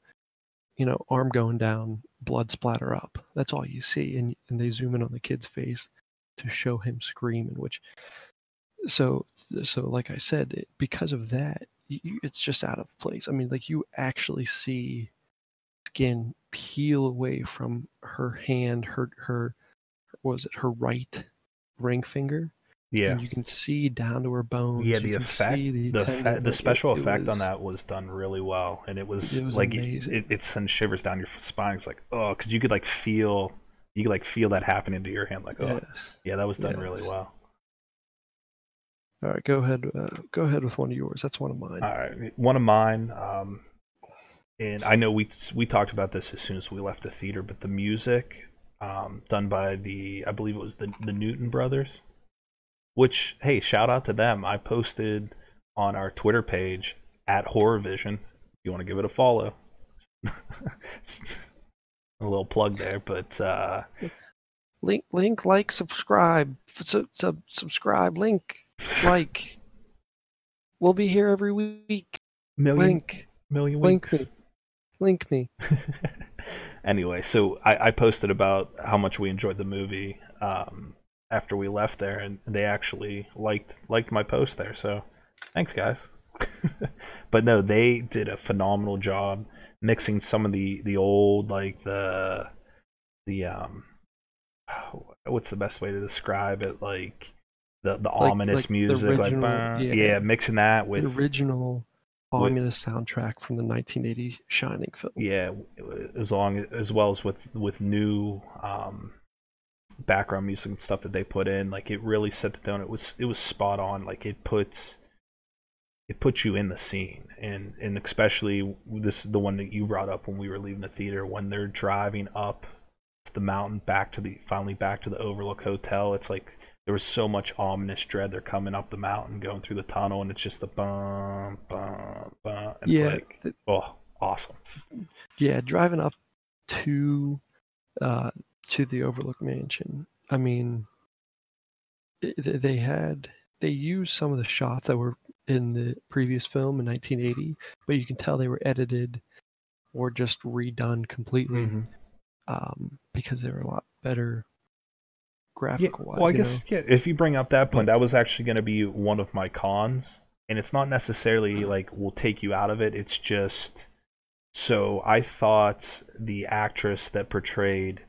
you know arm going down blood splatter up. That's all you see and and they zoom in on the kid's face to show him screaming which so so like i said it, because of that you, it's just out of place. I mean like you actually see skin peel away from her hand her her was it her right ring finger Yeah, and you can see down to her bones yeah. The effect, the tendon, effect, the like, it- special it effect on that was done really well, and it was, It was like it, it sends shivers down your spine. It's like oh, because you could like feel, you could like feel that happening to your hand. Like oh, yes. yeah, that was done really well. all right go ahead uh, go ahead with one of yours that's one of mine All right, one of mine, um, and I know we we talked about this as soon as we left the theater, but the music um, done by the I believe it was the the Newton brothers, which hey, shout out to them. I posted on our Twitter page at Horror Vision. If you want to give it a follow, a little plug there, but uh, link link like subscribe. Sub, sub, subscribe. Link like. We'll be here every week. Million link. million link weeks. me. Link me. Anyway, so I, I posted about how much we enjoyed the movie. Um, after we left there, and they actually liked liked my post there. So thanks, guys. but no, they did a phenomenal job mixing some of the the old like the the um what's the best way to describe it like the the Like- ominous like the music like original- bah, yeah. yeah. mixing that the with original with- ominous soundtrack from the 1980 shining film yeah as long as well as with with new um background music and stuff that they put in like it really set the tone it was it was spot on like it puts it puts you in the scene, and and especially this is the one that you brought up when we were leaving the theater when they're driving up the mountain back to the finally back to the Overlook Hotel. It's like there was so much ominous dread. They're coming up the mountain, going through the tunnel, and it's just the bum bum bum. It's Yeah, like oh, awesome. Yeah, driving up to uh to the Overlook Mansion. I mean, they had they used some of the shots that were in the previous film in 1980, but you can tell they were edited or just redone completely Mm-hmm. um, because they were a lot better Yeah, graphical wise. well, I guess yeah. If you bring up that point, that was actually going to be one of my cons, and it's not necessarily like will take you out of it. It's just so I thought the actress that portrayed.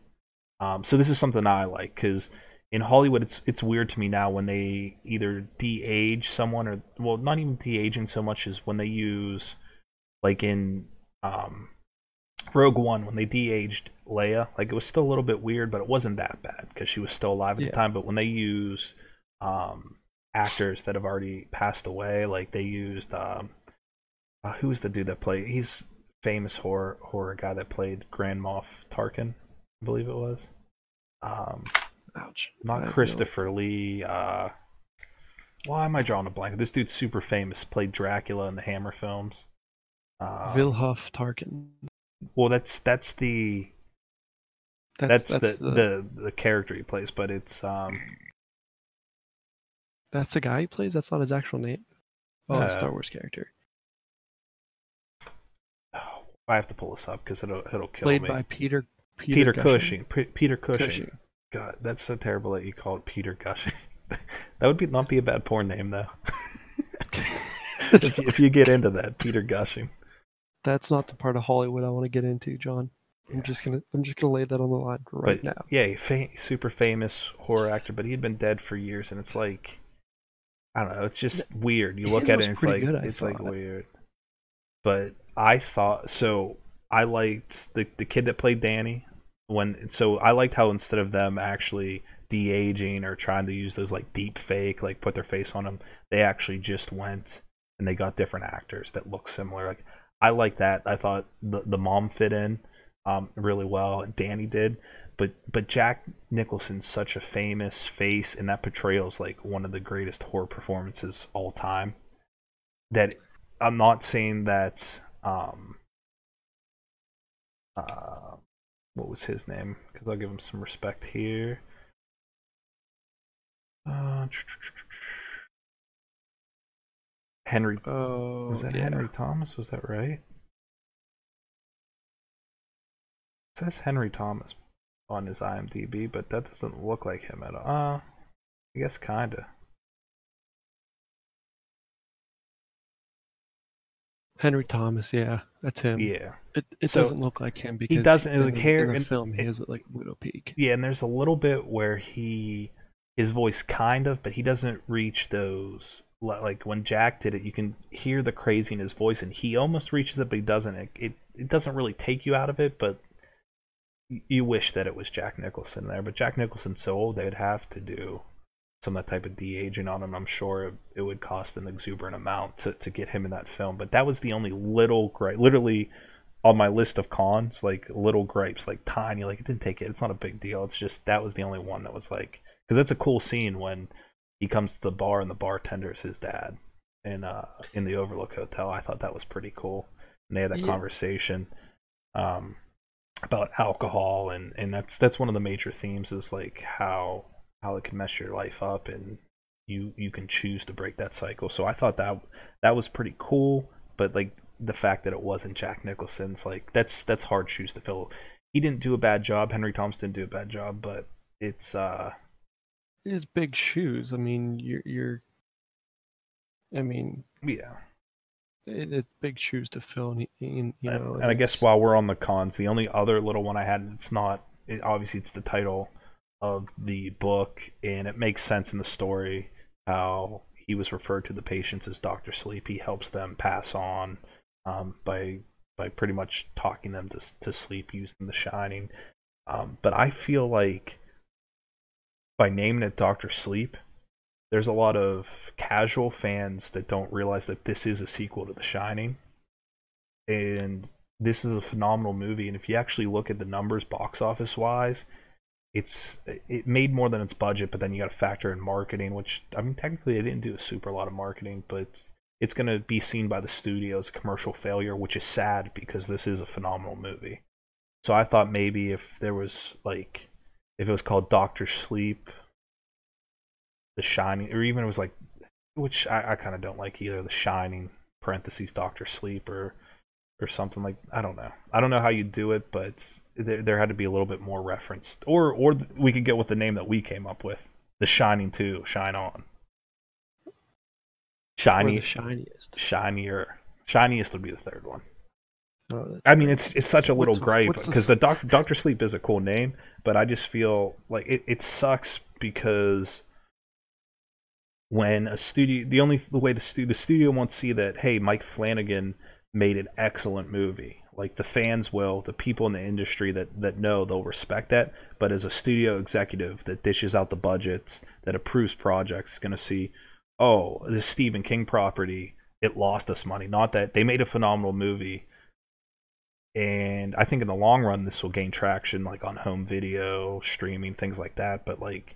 Um, so this is something I like because in Hollywood, it's it's weird to me now when they either de-age someone or well, not even de-aging so much as when they use like in um, Rogue One when they de-aged Leia, like it was still a little bit weird, but it wasn't that bad because she was still alive at Yeah. the time. But when they use um, actors that have already passed away, like they used um, uh, who was the dude that played? He's famous horror horror guy that played Grand Moff Tarkin, I believe it was. Um, ouch. Not Christopher Lee. Uh, why am I drawing a blank? This dude's super famous. Played Dracula in the Hammer films. Um, Vilhoff Tarkin. well, that's that's the That's, that's, that's, the, the the character he plays, but it's um that's the guy he plays. That's not his actual name. Oh, Uh, Star Wars character oh, I have to pull this up because it'll it'll kill played me. Played by Peter Peter, Gushing. Cushing. P- Peter Cushing. Cushing. God, that's so terrible that you call it Peter Gushing. that would be not be a bad porn name though. if you, if you get into that, Peter Gushing. That's not the part of Hollywood I want to get into, John. I'm just gonna I'm just gonna lay that on the line right but now. yeah, he fa- super famous horror actor, but he'd been dead for years, and it's like, I don't know, it's just weird. You look Him at it, and it's like good, I it's like weird. But I thought so. I liked the the kid that played Danny when so I liked how instead of them actually de aging or trying to use those like deep fake like put their face on them, they actually just went and they got different actors that look similar. Like I like that. I thought the the mom fit in um, really well. Danny did, but but Jack Nicholson's such a famous face, and that portrayal is like one of the greatest horror performances all time. That I'm not saying that. Um, uh, what was his name? Because I'll give him some respect here. Uh, Henry Oh, was that yeah. Henry Thomas? Was that right? It says Henry Thomas on his IMDb, but that doesn't look like him at all. Uh, I guess kinda. Henry Thomas, yeah, that's him. Yeah, It it So, doesn't look like him because he doesn't- in, the- hair in the film he it- has like widow peak. yeah, and there's a little bit where he his voice kind of, but he doesn't reach those. Like when Jack did it, you can hear the crazy in his voice, and he almost reaches it, but he doesn't. It it, it doesn't really take you out of it, but you wish that it was Jack Nicholson there. But Jack Nicholson's so old, they'd have to do some of that type of de aging on him. I'm sure it, it would cost an exuberant amount to, to get him in that film. But that was the only little gripe, literally on my list of cons, like little gripes, like tiny, like it didn't take it. It's not a big deal. It's just that was the only one that was like, because that's a cool scene when he comes to the bar and the bartender is his dad in uh in the Overlook Hotel. I thought that was pretty cool. And they had that Yeah. conversation um about alcohol and and that's that's one of the major themes is like how how it can mess your life up and you you can choose to break that cycle. So I thought that that was pretty cool, but like the fact that it wasn't Jack Nicholson's like that's that's hard shoes to fill. He didn't do a bad job. Henry Thomas didn't do a bad job, but it's uh His big shoes. I mean, you're you're. I mean, yeah. it, it's big shoes to fill, and, and you know. and I guess while we're on the cons, the only other little one I had, it's not it, obviously it's the title of the book, and it makes sense in the story how he was referred to the patients as Doctor Sleep. He helps them pass on um, by by pretty much talking them to to sleep using The Shining. Um, but I feel like by naming it Doctor Sleep, there's a lot of casual fans that don't realize that this is a sequel to The Shining, and this is a phenomenal movie. And if you actually look at the numbers, box office wise, it's it made more than its budget, but then you got to factor in marketing, which I mean technically they didn't do a super lot of marketing, but it's, going to be seen by the studio as a commercial failure, which is sad because this is a phenomenal movie. So I thought maybe if there was like if it was called Doctor Sleep, The Shining, or even it was like which I, I kind of don't like either, The Shining parentheses Doctor Sleep or or something like I don't know. I don't know how you do it, but there there had to be a little bit more referenced, or or we could get with the name that we came up with, The Shining Two, Shine On. Shiny, shiniest. shinier, shiniest would be the third one. Oh, I mean, it's it's such a little What's- gripe the- because the Doctor Doctor Sleep is a cool name, but I just feel like it, it sucks because when a studio, the only the way the studio the studio won't see that, hey, Mike Flanagan made an excellent movie. Like the fans will, the people in the industry that that know, they'll respect that. But as a studio executive that dishes out the budgets, that approves projects, is going to see, oh, this Stephen King property, it lost us money. Not that they made a phenomenal movie and I think in the long run this will gain traction like on home video, streaming, things like that. But like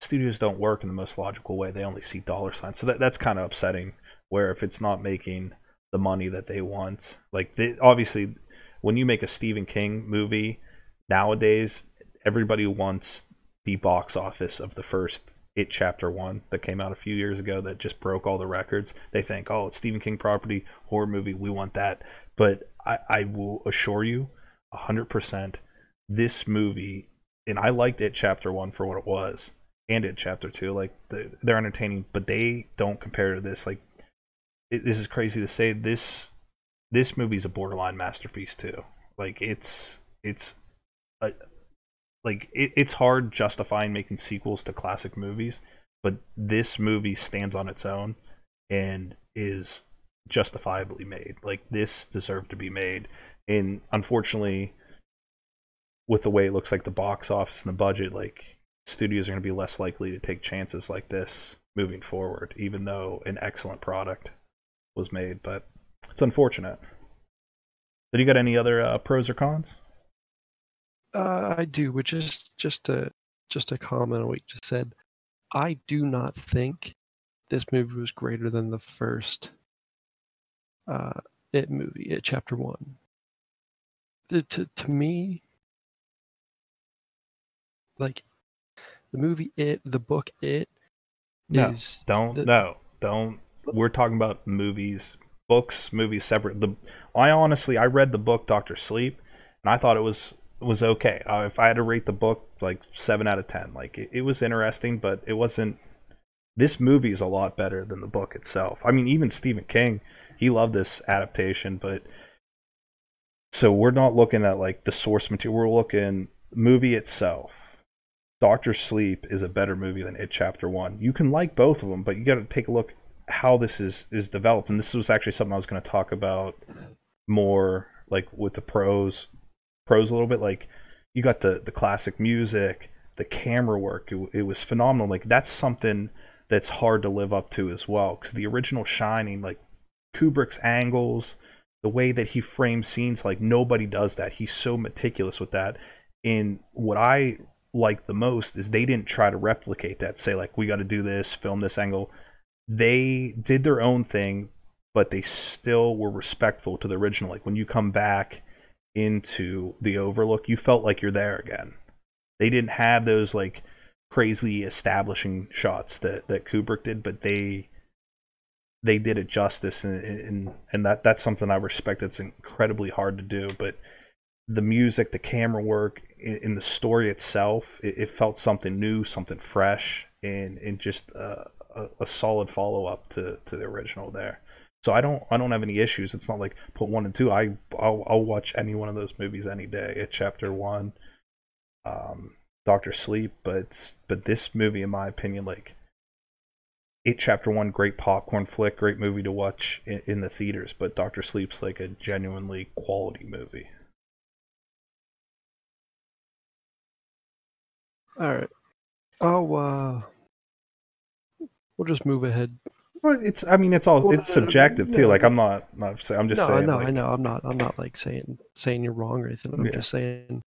studios don't work in the most logical way. They only see dollar signs. So that that's kind of upsetting where if it's not making the money that they want, like they, obviously when you make a Stephen King movie nowadays, everybody wants the box office of the first it chapter one that came out a few years ago that just broke all the records. They think, oh, it's Stephen King property, horror movie, we want that. But I, I will assure you, hundred percent, this movie, and I liked it chapter one for what it was, and it chapter two. Like the, they're entertaining, but they don't compare to this. Like it, this is crazy to say. This this movie's a borderline masterpiece too. Like it's it's a, like it, it's hard justifying making sequels to classic movies, but this movie stands on its own and is justifiably made. Like this deserved to be made. And unfortunately, with the way it looks like the box office and the budget, like studios are going to be less likely to take chances like this moving forward, even though an excellent product was made. But it's unfortunate. Did you got any other uh, pros or cons? Uh, I do, which is just a just a comment on what you just said. I do not think this movie was greater than the first uh, It movie, It Chapter One. The, to to me, like the movie It, the book It No, is Don't the- no, don't. We're talking about movies, books, movies separate. The I honestly I read the book Doctor Sleep, and I thought it was was okay. Uh, if I had to rate the book, like seven out of ten. Like it, it was interesting, but it wasn't. This movie is a lot better than the book itself. I mean, even Stephen King, he loved this adaptation, but so we're not looking at like the source material. We're looking movie itself. Doctor Sleep is a better movie than It Chapter One. You can like both of them, but you got to take a look how this is is developed. And this was actually something I was going to talk about more, like with the pros, pros a little bit. Like you got the the classic music, the camera work. It, it was phenomenal. Like that's something that's hard to live up to as well. Because the original Shining, like Kubrick's angles, the way that he frames scenes, like nobody does that. He's so meticulous with that. And what I like the most is they didn't try to replicate that. Say like we got to do this, film this angle. They did their own thing, but they still were respectful to the original. Like when you come back into the Overlook, you felt like you're there again. They didn't have those like crazy establishing shots that that Kubrick did, but they they did it justice, and and, and that that's something I respect. It's incredibly hard to do, but the music, the camera work, in, in the story itself, it, it, felt something new, something fresh, and and just uh, a, a solid follow up to to the original there. So I don't I don't have any issues. It's not like put one and two. I I'll, I'll watch any one of those movies any day. It chapter one, um, Doctor Sleep, but but this movie, in my opinion, like it chapter one, great popcorn flick, great movie to watch in, in the theaters. But Doctor Sleep's like a genuinely quality movie. All right. Oh, uh, we'll just move ahead. Well, it's. I mean, it's all. Well, it's subjective too. no. Like I'm not. Not. saying- I'm just no, saying. no, like, I know. I'm not. I'm not like saying saying you're wrong or anything. I'm Yeah. just saying,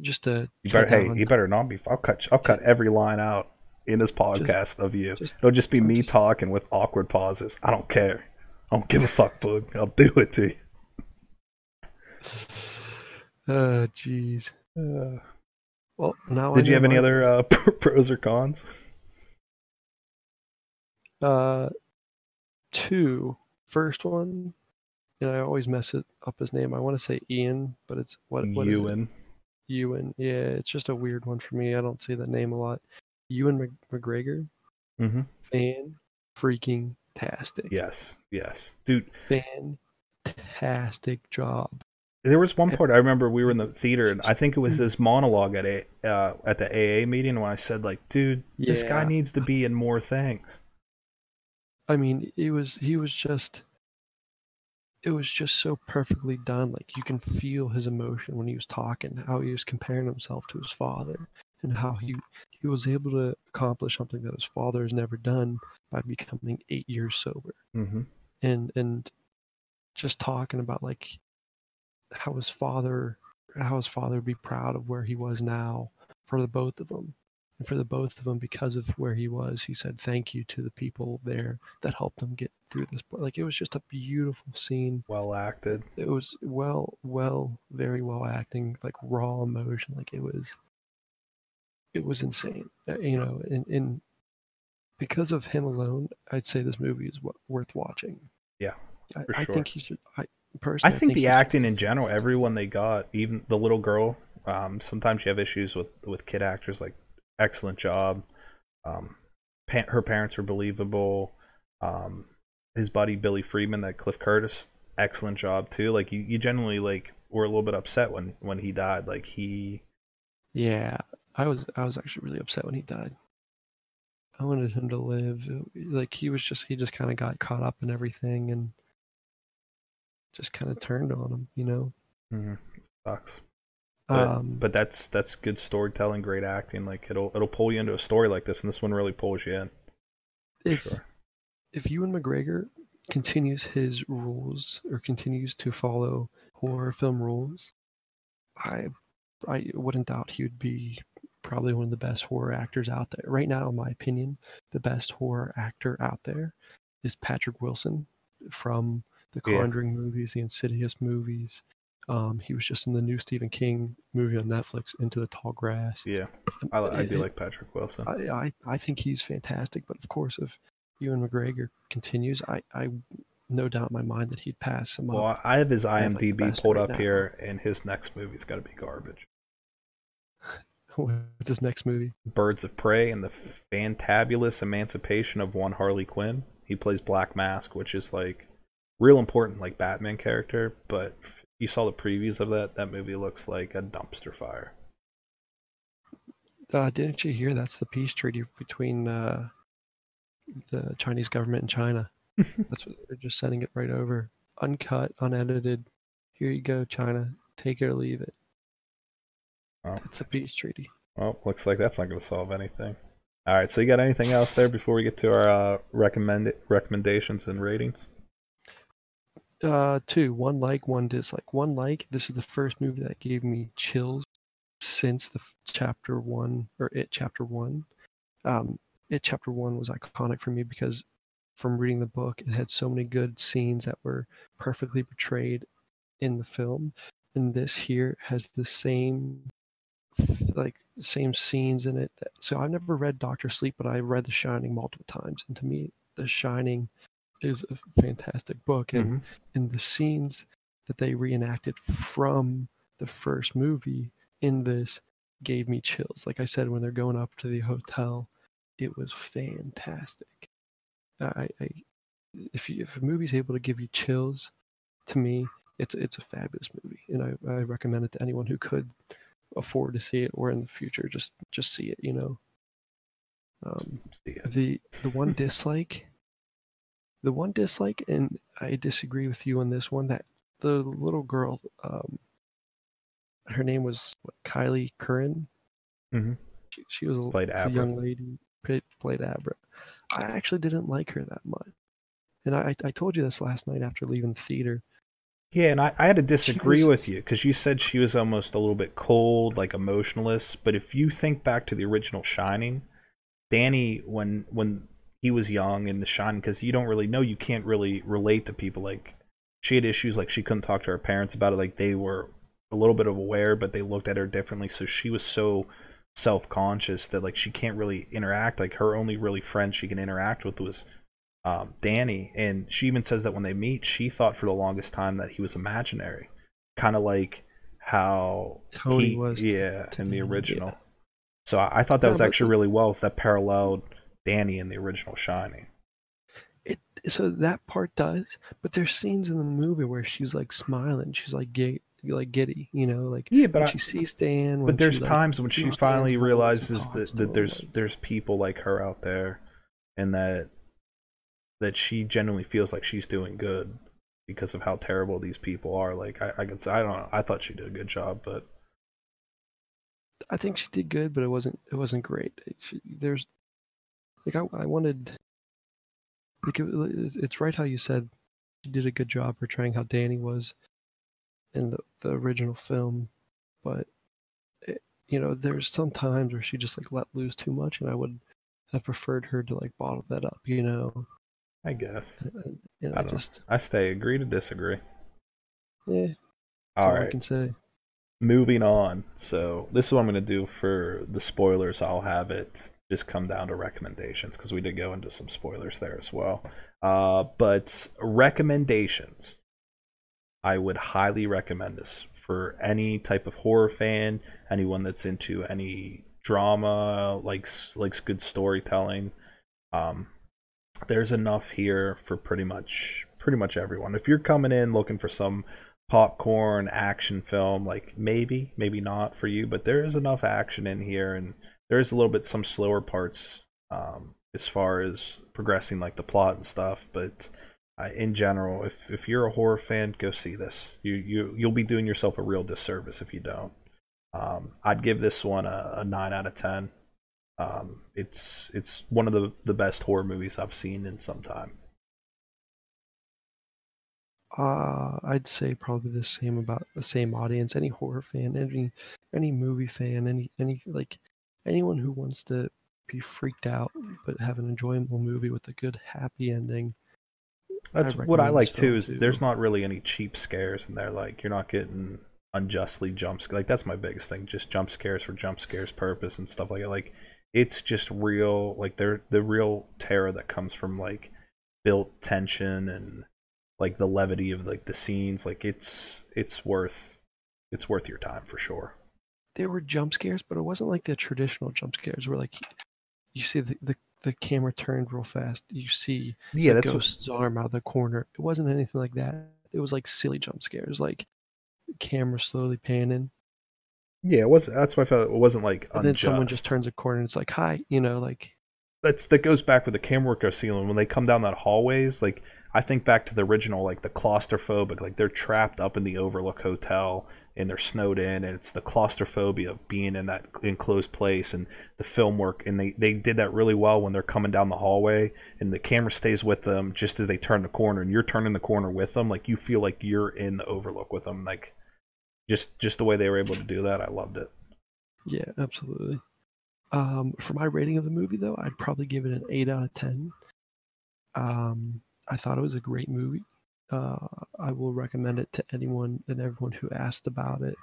just to You better. Hey, you better not be. I'll cut. I'll cut every line out in this podcast of you. just- It'll just be me just- talking with awkward pauses. I don't care. I don't give a fuck, bug. I'll do it to you. Uh, jeez. Uh, Well, now. I did you know have any other uh, pros or cons? Uh, two. First one, and I always mess it up his name. I want to say Ian, but it's what? what is it? Ewan. Ewan. Yeah, it's just a weird one for me. I don't say that name a lot. Ewan Mc- McGregor. Mm-hmm. Fan freaking tastic. Yes. Yes, dude. Fantastic job. There was one part I remember we were in the theater and I think it was this monologue at a uh, at the AA meeting when I said like, dude, this guy needs to be in more things. I mean, it was he was just it was just so perfectly done. Like you can feel his emotion when he was talking, how he was comparing himself to his father, and how he he was able to accomplish something that his father has never done by becoming eight years sober. Mm-hmm. And and just talking about like how his father how his father would be proud of where he was now for the both of them. And for the both of them, because of where he was, he said thank you to the people there that helped him get through this. point. Like it was just a beautiful scene. Well acted. It was well, well, very well acting, like raw emotion. Like it was, it was insane. Uh, You know, and, and because of him alone, I'd say this movie is worth watching. Yeah, I, for I sure. think he should. I personally I personally, think the acting in general, everyone they got, even the little girl. Um, sometimes you have issues with with kid actors. Like, excellent job. Um, pa- her parents were believable. Um, his buddy Billy Freeman, that Cliff Curtis, excellent job too. Like, you, you generally like were a little bit upset when when he died. Like he, Yeah, I was I was actually really upset when he died. I wanted him to live. Like he was just he just kind of got caught up in everything and just kind of turned on him, you know. mhm, sucks. But, um, but that's that's good storytelling, great acting. Like it'll it'll pull you into a story like this, and this one really pulls you in. if sure. if Ewan McGregor continues his rules or continues to follow horror film rules, I I wouldn't doubt he would be probably one of the best horror actors out there. Right now, in my opinion, the best horror actor out there is Patrick Wilson from the Yeah. Conjuring movies, the Insidious movies. Um, he was just in the new Stephen King movie on Netflix, Into the Tall Grass. Yeah, I, I do It- like Patrick Wilson. I, I, I think he's fantastic, but of course, if Ewan McGregor continues, I, I no doubt in my mind that he'd pass him Well, up. I have his Sounds like IMDb pulled right up now. here, and his next movie's got to be garbage. What's his next movie? Birds of Prey and the fantabulous emancipation of one Harley Quinn. He plays Black Mask, which is like real important, like Batman character. But you saw the previews of that. That movie looks like a dumpster fire. Uh, didn't you hear that's the peace treaty between uh, the Chinese government and China? that's what they're just sending it right over, uncut, unedited. Here you go, China. Take it or leave it. Oh. It's a peace treaty. Well, looks like that's not going to solve anything. All right, so you got anything else there before we get to our uh, recommend recommendations and ratings? Uh, two, one like, one dislike. One like. This is the first movie that gave me chills since the chapter one or it chapter one. Um, it chapter one was iconic for me because from reading the book, it had so many good scenes that were perfectly portrayed in the film, and this here has the same like same scenes in it. So I've never read Doctor Sleep, but I read The Shining multiple times, and to me, The Shining is a fantastic book, and Mhm. and the scenes that they reenacted from the first movie in this gave me chills. Like I said, when they're going up to the hotel, it was fantastic. I, I if you, if a movie's able to give you chills, to me, it's it's a fabulous movie, and I, I recommend it to anyone who could afford to see it or in the future just just see it. You know. Um, the the one dislike the one dislike and i disagree with you on this one that the little girl um her name was what, Kyliegh Curran Mhm. she, she was a, Played a young lady played, played abra I actually didn't like her that much. And I, I told you this last night after leaving the theater. Yeah, and I, I had to disagree was- with you because you said she was almost a little bit cold, like emotionless. But if you think back to the original Shining, Danny, when when he was young in The Shining, because you don't really know, you can't really relate to people. Like she had issues, like she couldn't talk to her parents about it. Like they were a little bit of aware, but they looked at her differently. So she was so self conscious that like she can't really interact. Like her only really friend she can interact with was um, Danny, and she even says that when they meet, she thought for the longest time that he was imaginary, kind of like how Tony he, was yeah, to in the original. yeah. So I, I thought that was actually really well. Was that paralleled Danny in the original Shining? It so that part does, but there's scenes in the movie where she's like smiling, she's like gay, like giddy, you know, like Yeah, but I, she sees Dan. when but there's she, like, times when she Dan's finally and realizes talks that, that there's like- there's people like her out there, and that that she genuinely feels like she's doing good because of how terrible these people are. Like I, I could say I don't know. I thought she did a good job, but I think she did good, but it wasn't it wasn't great. It, she, there's like I, I wanted like it, it's- right how you said she did a good job portraying how Danny was in the the original film, but it, you know there's some times where she just like let loose too much, and I would have preferred her to like bottle that up, you know. I guess And, you know, I don't know. just I stay agree to disagree. yeah, that's All all I can say. moving on. So this is what I'm going to do for the spoilers. I'll have it just come down to recommendations because we did go into some spoilers there as well. Uh, but recommendations, I would highly recommend this for any type of horror fan, anyone that's into any drama, likes likes good storytelling. Um, there's enough here for pretty much pretty much everyone. If you're coming in looking for some popcorn action film like maybe maybe not for you but there is enough action in here and there is a little bit some slower parts um as far as progressing like the plot and stuff but uh, in general if if you're a horror fan go see this. You you you'll be doing yourself a real disservice if you don't. Um i'd give this one a, a 9 out of 10 um it's it's one of the the best horror movies i've seen in some time. Uh, I'd say probably the same about the same audience. Any horror fan, any any movie fan, any any like anyone who wants to be freaked out but have an enjoyable movie with a good happy ending. That's I what I like too. Is too. there's not really any cheap scares in there. Like you're not getting unjustly jump sc- Like that's my biggest thing. Just jump scares for jump scares purpose and stuff like that. Like it's just real. Like they're the real terror that comes from like built tension and like the levity of like the scenes. Like it's it's worth it's worth your time for sure. There were jump scares, but it wasn't like the traditional jump scares where like you see the the, the camera turned real fast. You see Yeah, the that's what, ghost's arm out of the corner. It wasn't anything like that. It was like silly jump scares, like camera slowly panning, yeah. It was that's why I felt it wasn't like and then someone just turns a corner and it's like, "Hi," you know, like that's that goes back with the camera work I've seen when they come down that hallways. Like I think back to the original, like the claustrophobic, like they're trapped up in the Overlook Hotel and they're snowed in, and it's the claustrophobia of being in that enclosed place and the film work. And they they did that really well when they're coming down the hallway and the camera stays with them just as they turn the corner, and you're turning the corner with them. Like you feel like you're in the Overlook with them. Like just just the way they were able to do that, I loved it. Yeah, absolutely. Um, for my rating of the movie, though, I'd probably give it an eight out of ten. Um, I thought it was a great movie. Uh, I will recommend it to anyone and everyone who asked about it.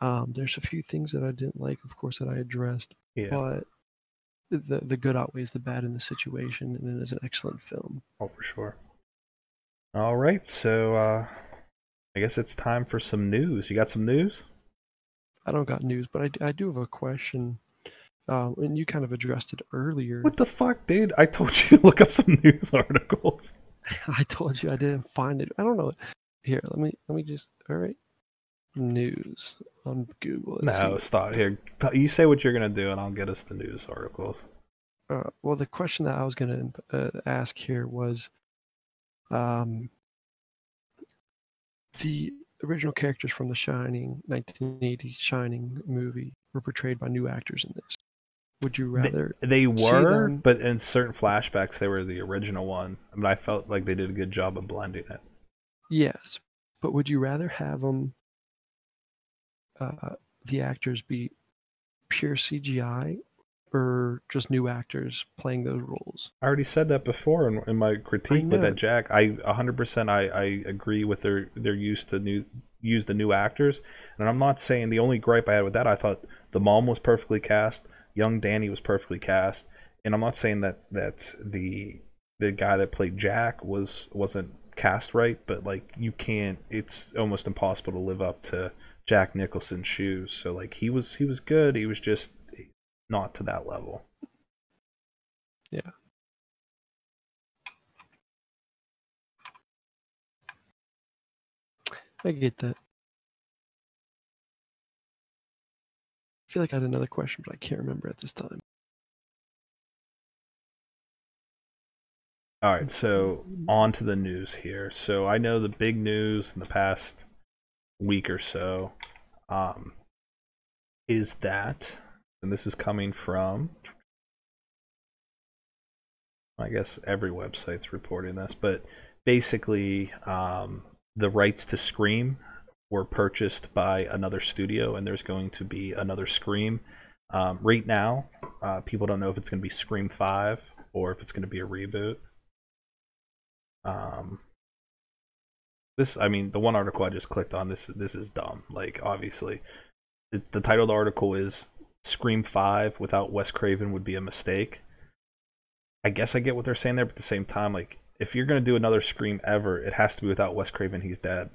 Um, there's a few things that I didn't like, of course, that I addressed, Yeah, but the the good outweighs the bad in the situation, and it is an excellent film. Oh, for sure. All right, so uh I guess it's time for some news. You got some news? I don't got news, but I, I do have a question, uh, and you kind of addressed it earlier. What the fuck, dude? I told you to look up some news articles. I told you I didn't find it. I don't know. Here, let me let me just. All right, news on Google. Let's no, see. stop here. You say what you're gonna do, and I'll get us the news articles. Uh, well, the question that I was going to uh, ask here was, um, the original characters from the Shining 1980 Shining movie were portrayed by new actors in this. Would you rather? they see were, but in certain flashbacks, they were the original one. I mean, I felt like they did a good job of blending it. Yes, but would you rather have them, uh, the actors be pure CGI, or just new actors playing those roles? I already said that before in, in my critique with that Jack. I 100% I, I agree with their their use to new use the new actors, and I'm not saying the only gripe I had with that. I thought the mom was perfectly cast, young Danny was perfectly cast, and I'm not saying that that the the guy that played Jack was wasn't cast right, but like you can't. It's almost impossible to live up to Jack Nicholson's shoes. So like he was he was good. He was just not to that level. Yeah. I get that. Feel like I had another question, but I can't remember at this time. All right, so on to the news here. So I know the big news in the past week or so um, is that, and this is coming from, I guess every website's reporting this, but basically um, the rights to Scream were purchased by another studio, and there's going to be another Scream. Um, right now, uh, people don't know if it's going to be Scream 5 or if it's going to be a reboot. Um, this, I mean, the one article I just clicked on, this this is dumb. Like, obviously, the, the title of the article is "Scream Five without Wes Craven would be a mistake." I guess I get what they're saying there, but at the same time, like, if you're gonna do another Scream ever, it has to be without Wes Craven. He's dead.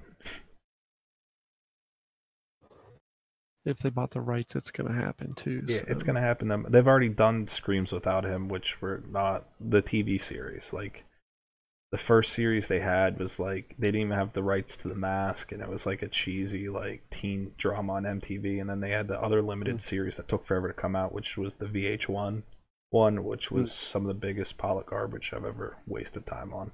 If they bought the rights, it's gonna happen too. Yeah, it's gonna happen. Them, they've already done Screams without him, which were not the TV series. Like the first series they had was like they didn't even have the rights to the mask, and it was like a cheesy like teen drama on MTV. And then they had the other limited hmm. series that took forever to come out, which was the VH1 one, which hmm. was some of the biggest pile of garbage I've ever wasted time on.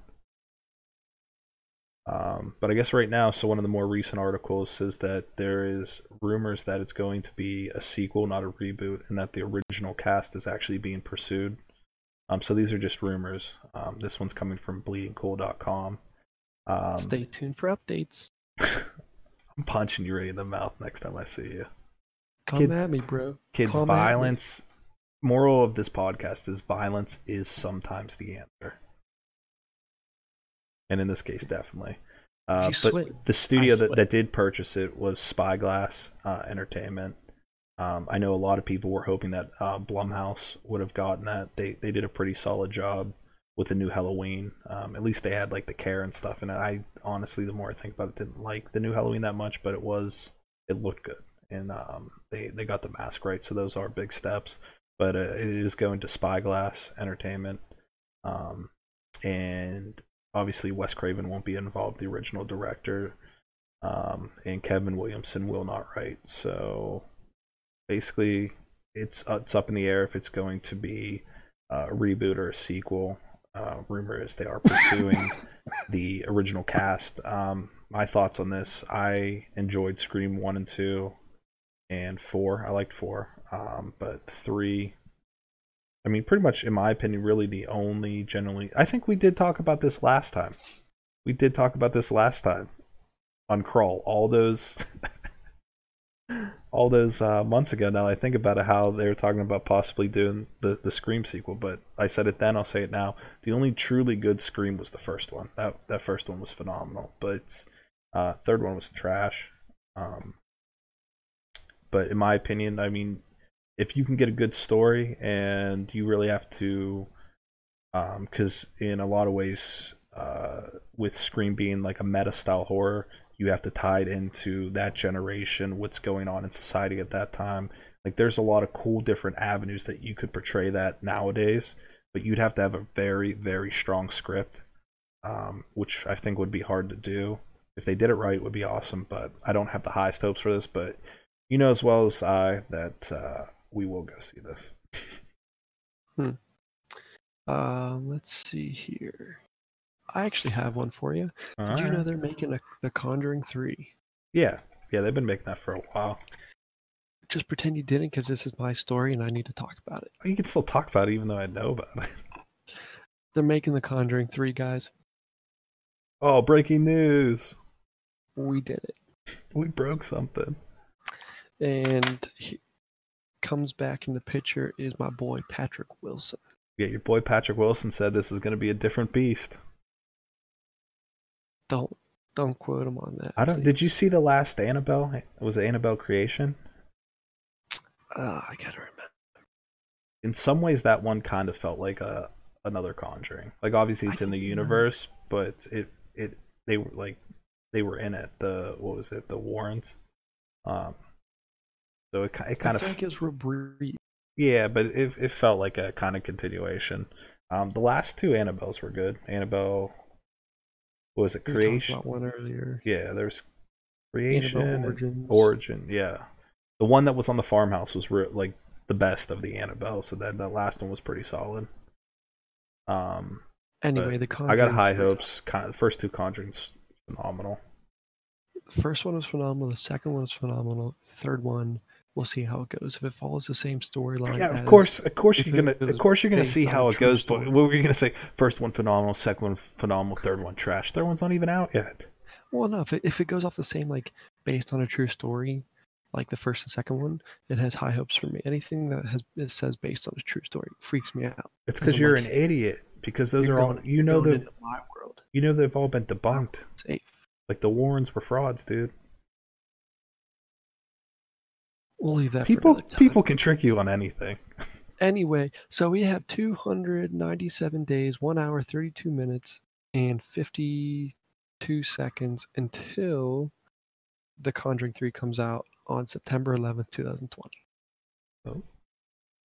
Um, but I guess right now, so one of the more recent articles says that there is rumors that it's going to be a sequel, not a reboot, and that the original cast is actually being pursued. Um, so these are just rumors. Um, this one's coming from bleedingcool.com. Um, Stay tuned for updates. I'm punching you right in the mouth next time I see you. Come Kid- at me, bro. Kids, Come violence. Moral of this podcast is violence is sometimes the answer. And in this case, definitely. Uh, but sweat. the studio that, that did purchase it was Spyglass uh, Entertainment. Um, I know a lot of people were hoping that uh, Blumhouse would have gotten that. They they did a pretty solid job with the new Halloween. Um, at least they had like the care and stuff in it. I honestly, the more I think about it, didn't like the new Halloween that much, but it was it looked good, and um, they they got the mask right. So those are big steps. But uh, it is going to Spyglass Entertainment, um, and obviously Wes Craven won't be involved, the original director, um, and Kevin Williamson will not write. So basically, it's uh, it's up in the air if it's going to be a reboot or a sequel. Uh, rumor is they are pursuing the original cast. Um, my thoughts on this: I enjoyed Scream one and two, and four. I liked four, um, but three. I mean, pretty much, in my opinion, really the only generally. I think we did talk about this last time. We did talk about this last time on Crawl. All those, all those uh, months ago. Now I think about it, how they were talking about possibly doing the the Scream sequel. But I said it then. I'll say it now. The only truly good Scream was the first one. That that first one was phenomenal. But uh, third one was trash. Um, but in my opinion, I mean, if you can get a good story and you really have to because in a lot of ways uh, with scream being like a meta style horror you have to tie it into that generation what's going on in society at that time. Like there's a lot of cool different avenues that you could portray that nowadays but you'd have to have a very very strong script um, which i think would be hard to do. If they did it right it would be awesome but i don't have the highest hopes for this but you know as well as i that uh, we will go see this Um, let's see here. I actually have one for you. Did you know they're making a, The Conjuring 3? Yeah, yeah, they've been making that for a while. just pretend you didn't because this is my story and I need to talk about it. You can still talk about it even though I know about it. They're making The Conjuring 3, guys. Oh, breaking news. We did it. We broke something. And he comes back in the picture is my boy Patrick Wilson. Yeah, your boy Patrick Wilson said this is going to be a different beast. Don't don't quote him on that. I don't. Did you see the last Annabelle? Was it Annabelle Creation? Ah, I gotta remember. In some ways, that one kind of felt like a another Conjuring. Like obviously it's I in the don't know. universe, but it it they were like they were in it. The what was it? The Warrens. Um. So it it kind I of feel like it was real brief. Yeah, but it it felt like a kind of continuation. Um, the last two Annabelles were good. Annabelle, what was it? We Creation. about one earlier. Yeah, there's creation Origins. origin. Yeah, the one that was on the farmhouse was re- like the best of the Annabelle. So that that last one was pretty solid. Um, Anyway, the I got high hopes. Con- the first two Conjurings phenomenal. The first one was phenomenal. The second one was phenomenal. The third one, we'll see how it goes. If it follows the same storyline. Yeah, of course, of course you're gonna, of course you're gonna see how it goes. But what were you gonna say? First one phenomenal, second one phenomenal, third one trash. Third one's not even out yet. Well, no, if it, if it goes off the same, like, based on a true story, like the first and second one, it has high hopes for me. Anything that has it says based on a true story freaks me out. It's because you're like, an idiot. Because those You're all going- you know they've my world. you know they've all been debunked. Safe. Like the Warrens were frauds, dude. We'll leave that People for another time. people can trick you on anything. Anyway, so we have 297 days, 1 hour, 32 minutes, and 52 seconds until The Conjuring 3 comes out on September 11th, 2020.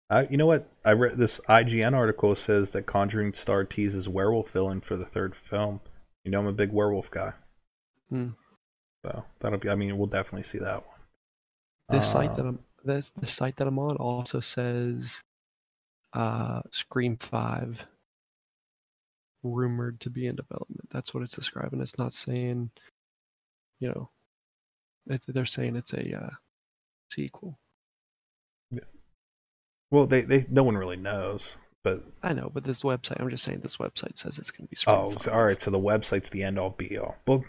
Uh, you know what? I read this IGN article says that Conjuring star teases werewolf villain for the third film. You know I'm a big werewolf guy, Hmm. so that'll be. I mean, we'll definitely see that one. This site Uh, that I'm this the site that I'm on also says uh Scream 5 rumored to be in development. That's what it's describing. It's not saying you know it, they're saying it's a uh, sequel. Well, they they no one really knows, but I know, but this website, I'm just saying this website says it's going to be Scream oh, 5. so, all right. So the website's the end all be all. Well,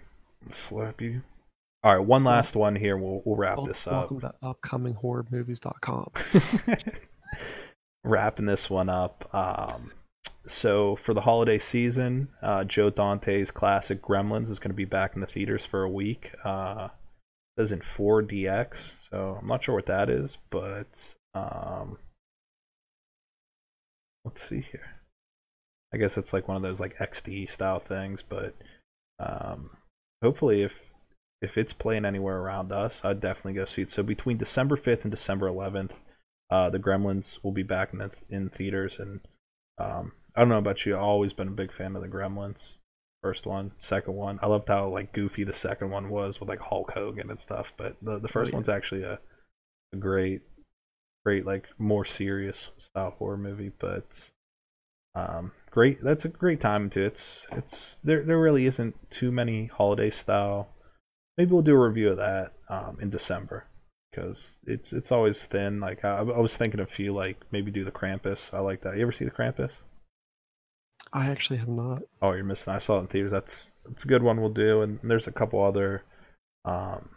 slap you. All right, one last one here. We'll we'll wrap this up. Welcome to upcominghorrormovies.com. wrapping this one up. Um, so for the holiday season, uh, Joe Dante's classic Gremlins is going to be back in the theaters for a week. Uh, it says in 4DX, so I'm not sure what that is, but um, let's see here. I guess it's like one of those like XD style things, but um, hopefully if if it's playing anywhere around us, I'd definitely go see it. So between December 5th and December 11th, uh, the Gremlins will be back in the, in theaters, and um, I don't know about you. I've always been a big fan of the Gremlins. First one, second one. I loved how like goofy the second one was with like Hulk Hogan and stuff. But the the first yeah. one's actually a, a great, great like more serious style horror movie. But um, great. That's a great time too. It's it's there. There really isn't too many holiday style. Maybe we'll do a review of that um, in December because it's it's always thin. Like I, I was thinking of a few like maybe do the Krampus. I like that. You ever see the Krampus? I actually have not. Oh, you're missing. I saw it in theaters. That's it's a good one. We'll do, and there's a couple other. Um,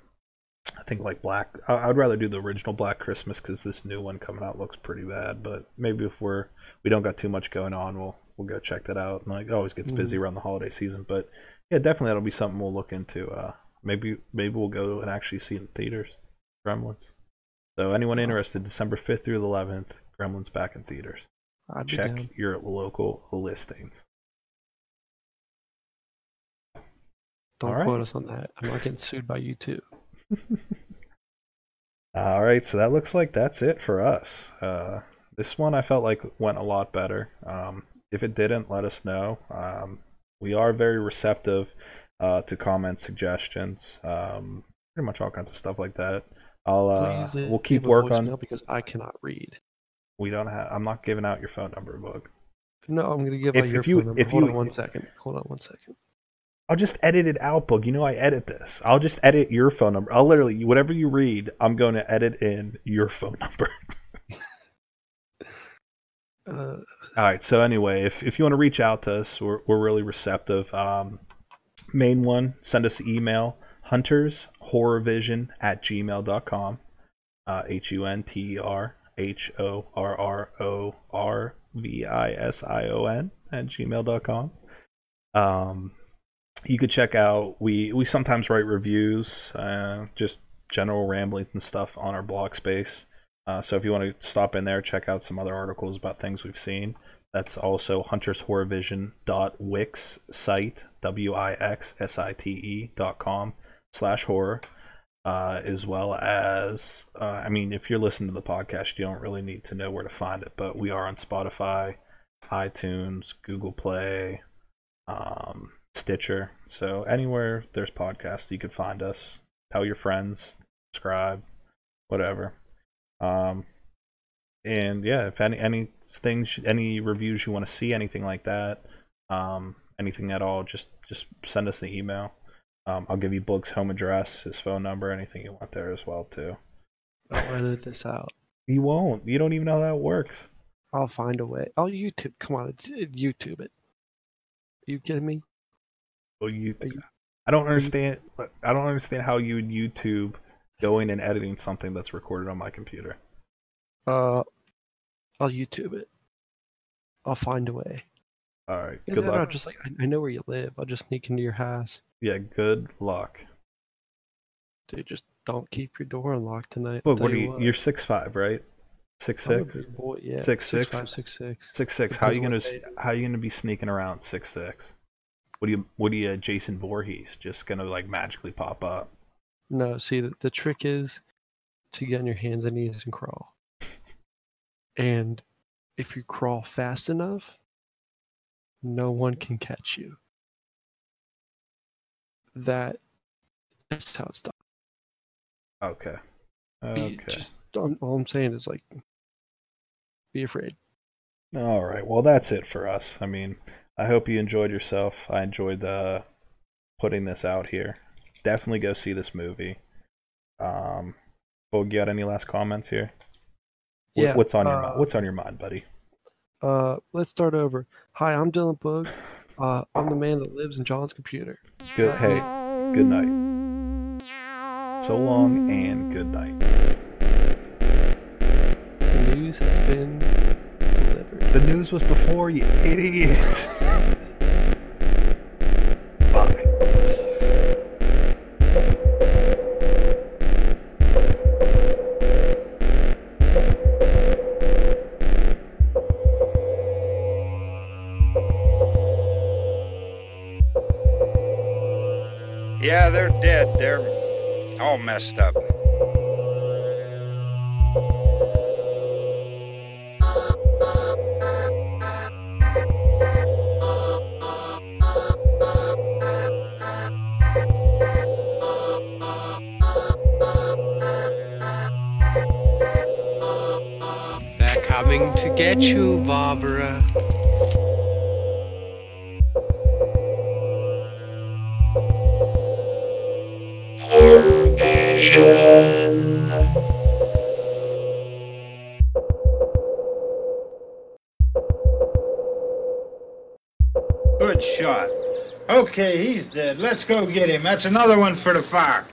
I think like Black. I, I'd rather do the original Black Christmas because this new one coming out looks pretty bad. But maybe if we're we don't got too much going on, we'll we'll go check that out. And like it always gets busy around the holiday season, but yeah, definitely that'll be something we'll look into. Uh, maybe maybe we'll go and actually see it in theaters. Gremlins. So anyone interested, December fifth through the eleventh, Gremlins back in theaters. I'd Check your local listings. Don't right. quote us on that. I'm not getting sued by you too. All right, so that looks like that's it for us. Uh, this one I felt like went a lot better. Um, if it didn't, let us know. Um, we are very receptive uh, to comments, suggestions, um, pretty much all kinds of stuff like that. I'll uh, Please, uh, we'll keep work on. because I cannot read. We don't have. I'm not giving out your phone number, Boog. No, I'm going to give If- out your you- phone number. if Hold you- on one second. Hold on one second. I'll just edit it out, Boog. You know I edit this. I'll just edit your phone number. I'll literally whatever you read, I'm going to edit in your phone number. Uh, All right. So anyway, if if you want to reach out to us, we're we're really receptive. Um, main one, send us an email hunters horrorvision at gmail.com. Uh, H U N T E R H O R R O R V I S I O N at gmail.com. Um, you could check out we we sometimes write reviews, uh, just general ramblings and stuff on our blog space. Uh, so if you want to stop in there, check out some other articles about things we've seen. That's also huntershorrorvision.wix site, W-I-X-S-I-T-E dot com slash horror. Uh, as well as, uh, I mean, if you're listening to the podcast, you don't really need to know where to find it, but we are on Spotify, iTunes, Google Play, um, Stitcher. So anywhere there's podcasts, you can find us. Tell your friends, subscribe, whatever. Um, and yeah, if any any things, any reviews you want to see, anything like that, um, anything at all, just just send us an email. Um, I'll give you Boog's home address, his phone number, anything you want there as well too. I'll edit this out. You won't. You don't even know how that works. I'll find a way. I'll YouTube. Come on, it's it, YouTube it. you kidding me? Well, you. Are you- I don't understand. I don't understand how you would YouTube going and editing something that's recorded on my computer. Uh, I'll YouTube it. I'll find a way. All right. Good luck. just like I, I know where you live. I'll just sneak into your house. Yeah. Good luck. Dude, just don't keep your door unlocked tonight. Look, what are you? what. You're six five, right? Six six. boy, yeah. Six, six? five, six six. Six six. How are you gonna how you gonna be sneaking around six six? What do you what do you Jason Voorhees just gonna like magically pop up? No, see the, the trick is to get on your hands and knees and crawl. And if you crawl fast enough, no one can catch you. That is how it's done. Okay. Okay. Just, all I'm saying is like, be afraid. All right. Well, that's it for us. I mean, I hope you enjoyed yourself. I enjoyed uh, putting this out here. Definitely go see this movie. Um, well, you got any last comments here? What- Yeah. What's on your uh, What's on your mind, buddy? Uh, let's start over. Hi, I'm Dylan Boog. Uh, I'm the man that lives in John's computer. Good. Hey. Good night. So long and good night. The news has been delivered. The news was before, you idiot. all messed up. They're coming to get you, Barbara. Dead. Let's go get him. That's another one for the fire.